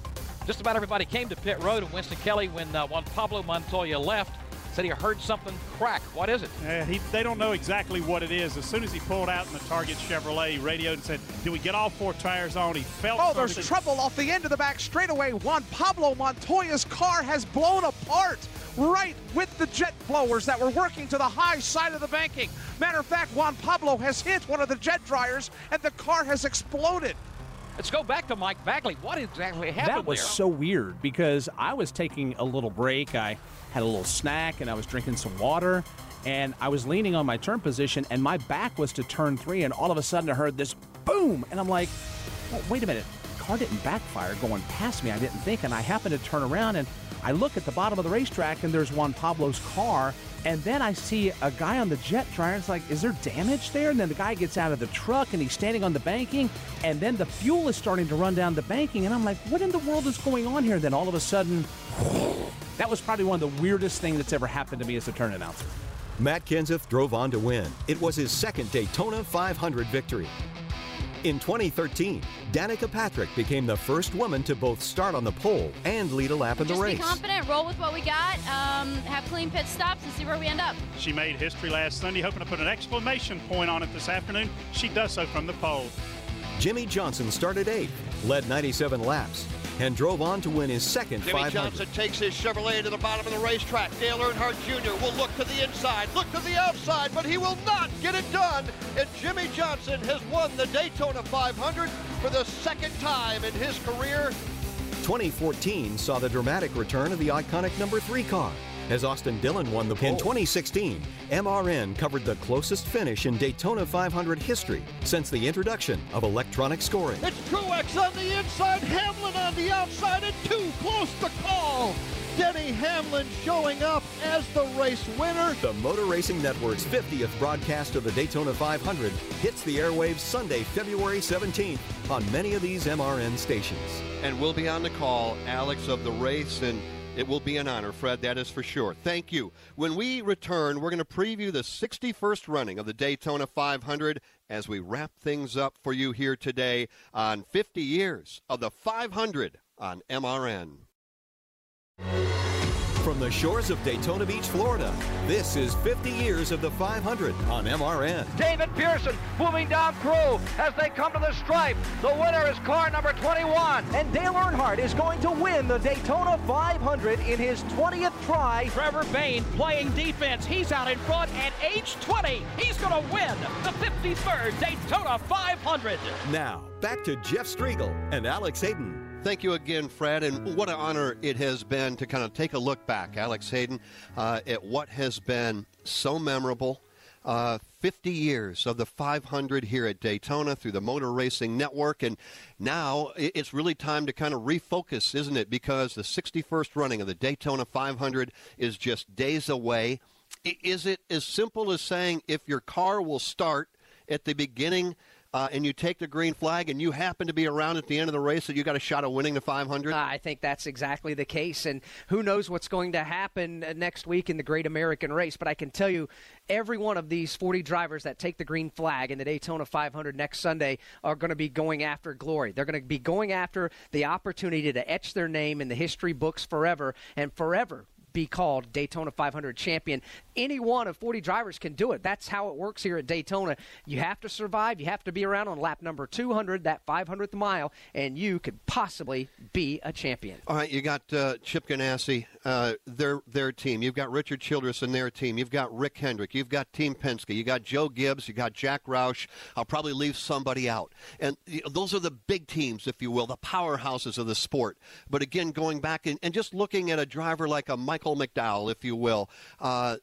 Speaker 4: Just about everybody came to pit road and Winston Kelley when uh, Juan Pablo Montoya left. Said he heard something crack. What is it?
Speaker 67: Uh, he, they don't know exactly what it is. As soon as he pulled out in the Target Chevrolet, he radioed and said, Did we get all four tires on? He felt
Speaker 65: Oh, there's trouble off the end of the back straightaway. Juan Pablo Montoya's car has blown apart right with the jet blowers that were working to the high side of the banking. Matter of fact, Juan Pablo has hit one of the jet dryers and the car has exploded.
Speaker 4: Let's go back to Mike Bagley. What exactly happened
Speaker 19: That was
Speaker 4: there?
Speaker 19: so weird because I was taking a little break. I had a little snack and I was drinking some water. And I was leaning on my turn position, and my back was to turn three. And all of a sudden, I heard this boom. And I'm like, "Oh, wait a minute. Car didn't backfire going past me. I didn't think. And I happened to turn around and I look at the bottom of the racetrack, and there's Juan Pablo's car. And then I see a guy on the jet dryer. It's like, is there damage there? And then the guy gets out of the truck and he's standing on the banking. And then the fuel is starting to run down the banking. And I'm like, what in the world is going on here? And Then all of a sudden, that was probably one of the weirdest things that's ever happened to me as a turn announcer.
Speaker 8: Matt Kenseth drove on to win. It was his second Daytona 500 victory. In 2013, Danica Patrick became the first woman to both start on the pole and lead a lap in the
Speaker 68: Just
Speaker 8: race.
Speaker 68: be confident, roll with what we got, um, have clean pit stops, and see where we end up.
Speaker 67: She made history last Sunday, hoping to put an exclamation point on it this afternoon. She does so from the pole.
Speaker 8: Jimmie Johnson started eighth, led 97 laps, and drove on to win his second
Speaker 69: Jimmy
Speaker 8: 500.
Speaker 69: Johnson takes his Chevrolet to the bottom of the racetrack. Dale Earnhardt Jr. will look to the inside, look to the outside, but he will not get it done. and Jimmie Johnson has won the Daytona 500 for the second time in his career.
Speaker 8: 2014 saw the dramatic return of the iconic number three car as Austin Dillon won the pole. In 2016, MRN covered the closest finish in Daytona 500 history since the introduction of electronic scoring.
Speaker 69: It's Truex on the inside, Hamlin on the outside, and too close to call. Denny Hamlin showing up as the race winner.
Speaker 8: The Motor Racing Network's 50th broadcast of the Daytona 500 hits the airwaves Sunday, February 17th on many of these MRN stations.
Speaker 13: And we'll be on the call, Alex, of the race and it will be an honor, Fred, that is for sure. Thank you. When we return, we're going to preview the 61st running of the Daytona 500 as we wrap things up for you here today on 50 years of the 500 on MRN.
Speaker 8: From the shores of Daytona Beach, Florida, this is 50 years of the 500 on MRN.
Speaker 4: David Pearson moving down crew as they come to the stripe. The winner is car number 21.
Speaker 70: And Dale Earnhardt is going to win the Daytona 500 in his 20th try.
Speaker 4: Trevor Bayne playing defense. He's out in front at age 20. He's going to win the 53rd Daytona 500.
Speaker 8: Now, back to Jeff Striegle and Alex Hayden.
Speaker 13: Thank you again, Fred, and what an honor it has been to kind of take a look back, Alex Hayden, uh, at what has been so memorable. Uh, 50 years of the 500 here at Daytona through the Motor Racing Network. And now it's really time to kind of refocus, isn't it? Because the 61st running of the Daytona 500 is just days away. Is it as simple as saying if your car will start at the beginning uh, and you take the green flag and you happen to be around at the end of the race, that you got a shot of winning the 500?
Speaker 2: Uh, I think that's exactly the case. And who knows what's going to happen uh, next week in the Great American Race. But I can tell you, every one of these 40 drivers that take the green flag in the Daytona 500 next Sunday are going to be going after glory. They're going to be going after the opportunity to etch their name in the history books forever and forever be called Daytona 500 champion. Any one of 40 drivers can do it. That's how it works here at Daytona. You have to survive. You have to be around on lap number 200, that 500th mile, and you could possibly be a champion.
Speaker 13: All right, you got uh, Chip Ganassi, uh, their their team. You've got Richard Childress and their team. You've got Rick Hendrick. You've got Team Penske. You got Joe Gibbs. You got Jack Roush. I'll probably leave somebody out. And those are the big teams, if you will, the powerhouses of the sport. But again, going back and, and just looking at a driver like a Michael McDowell, if you will, uh,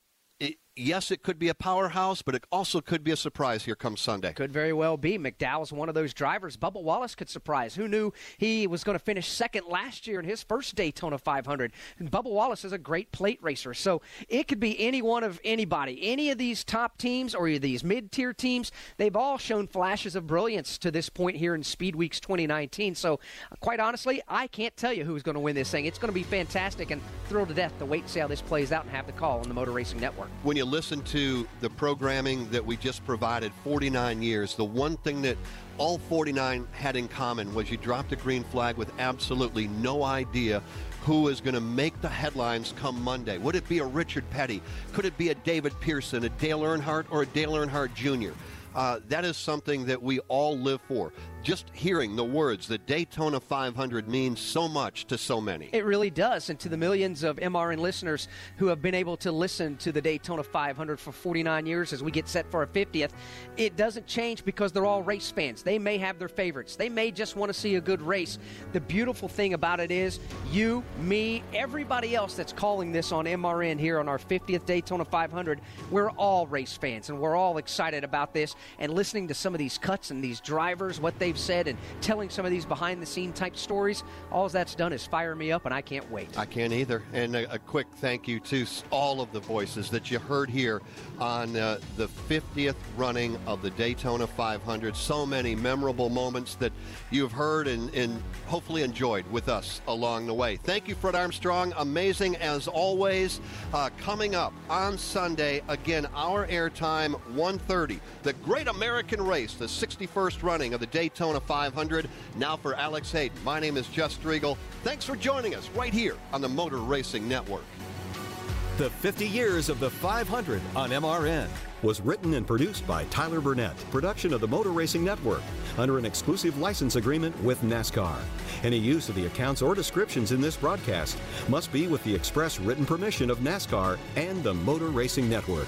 Speaker 13: yes, it could be a powerhouse, but it also could be a surprise here come Sunday.
Speaker 2: Could very well be. McDowell's one of those drivers. Bubba Wallace could surprise. Who knew he was going to finish second last year in his first Daytona 500? And Bubba Wallace is a great plate racer. So it could be any one of anybody. Any of these top teams or these mid tier teams, they've all shown flashes of brilliance to this point here in Speed Weeks 2019. So, uh, quite honestly, I can't tell you who's going to win this thing. It's going to be fantastic and thrilled to death to wait and see how this plays out and have the call on the Motor Racing Network.
Speaker 13: When you listen to the programming that we just provided 49 years, the one thing that all 49 had in common was you dropped a green flag with absolutely no idea who is going to make the headlines come Monday. Would it be a Richard Petty? Could it be a David Pearson, a Dale Earnhardt, or a Dale Earnhardt Jr.? Uh, that is something that we all live for just hearing the words the Daytona 500 means so much to so many.
Speaker 2: It really does. And to the millions of MRN listeners who have been able to listen to the Daytona 500 for 49 years as we get set for our 50th, it doesn't change because they're all race fans. They may have their favorites, they may just want to see a good race. The beautiful thing about it is you, me, everybody else that's calling this on MRN here on our 50th Daytona 500, we're all race fans and we're all excited about this and listening to some of these cuts and these drivers, what they've they've said and telling some of these behind the scene type stories, all that's done is fire me up, and I can't wait.
Speaker 13: I can't either. And a, a quick thank you to all of the voices that you heard here on uh, the 50th running of the Daytona 500. So many memorable moments that you've heard and, and hopefully enjoyed with us along the way. Thank you, Fred Armstrong. Amazing as always. Uh, coming up on Sunday, again, our airtime 1:30. The Great American Race, the 61st running of the Daytona Daytona 500. Now for Alex Hayden. My name is Jeff Striegle. Thanks for joining us right here on the Motor Racing Network.
Speaker 8: The 50 Years of the 500 on MRN was written and produced by Tyler Burnett, production of the Motor Racing Network, under an exclusive license agreement with NASCAR. Any use of the accounts or descriptions in this broadcast must be with the express written permission of NASCAR and the Motor Racing Network.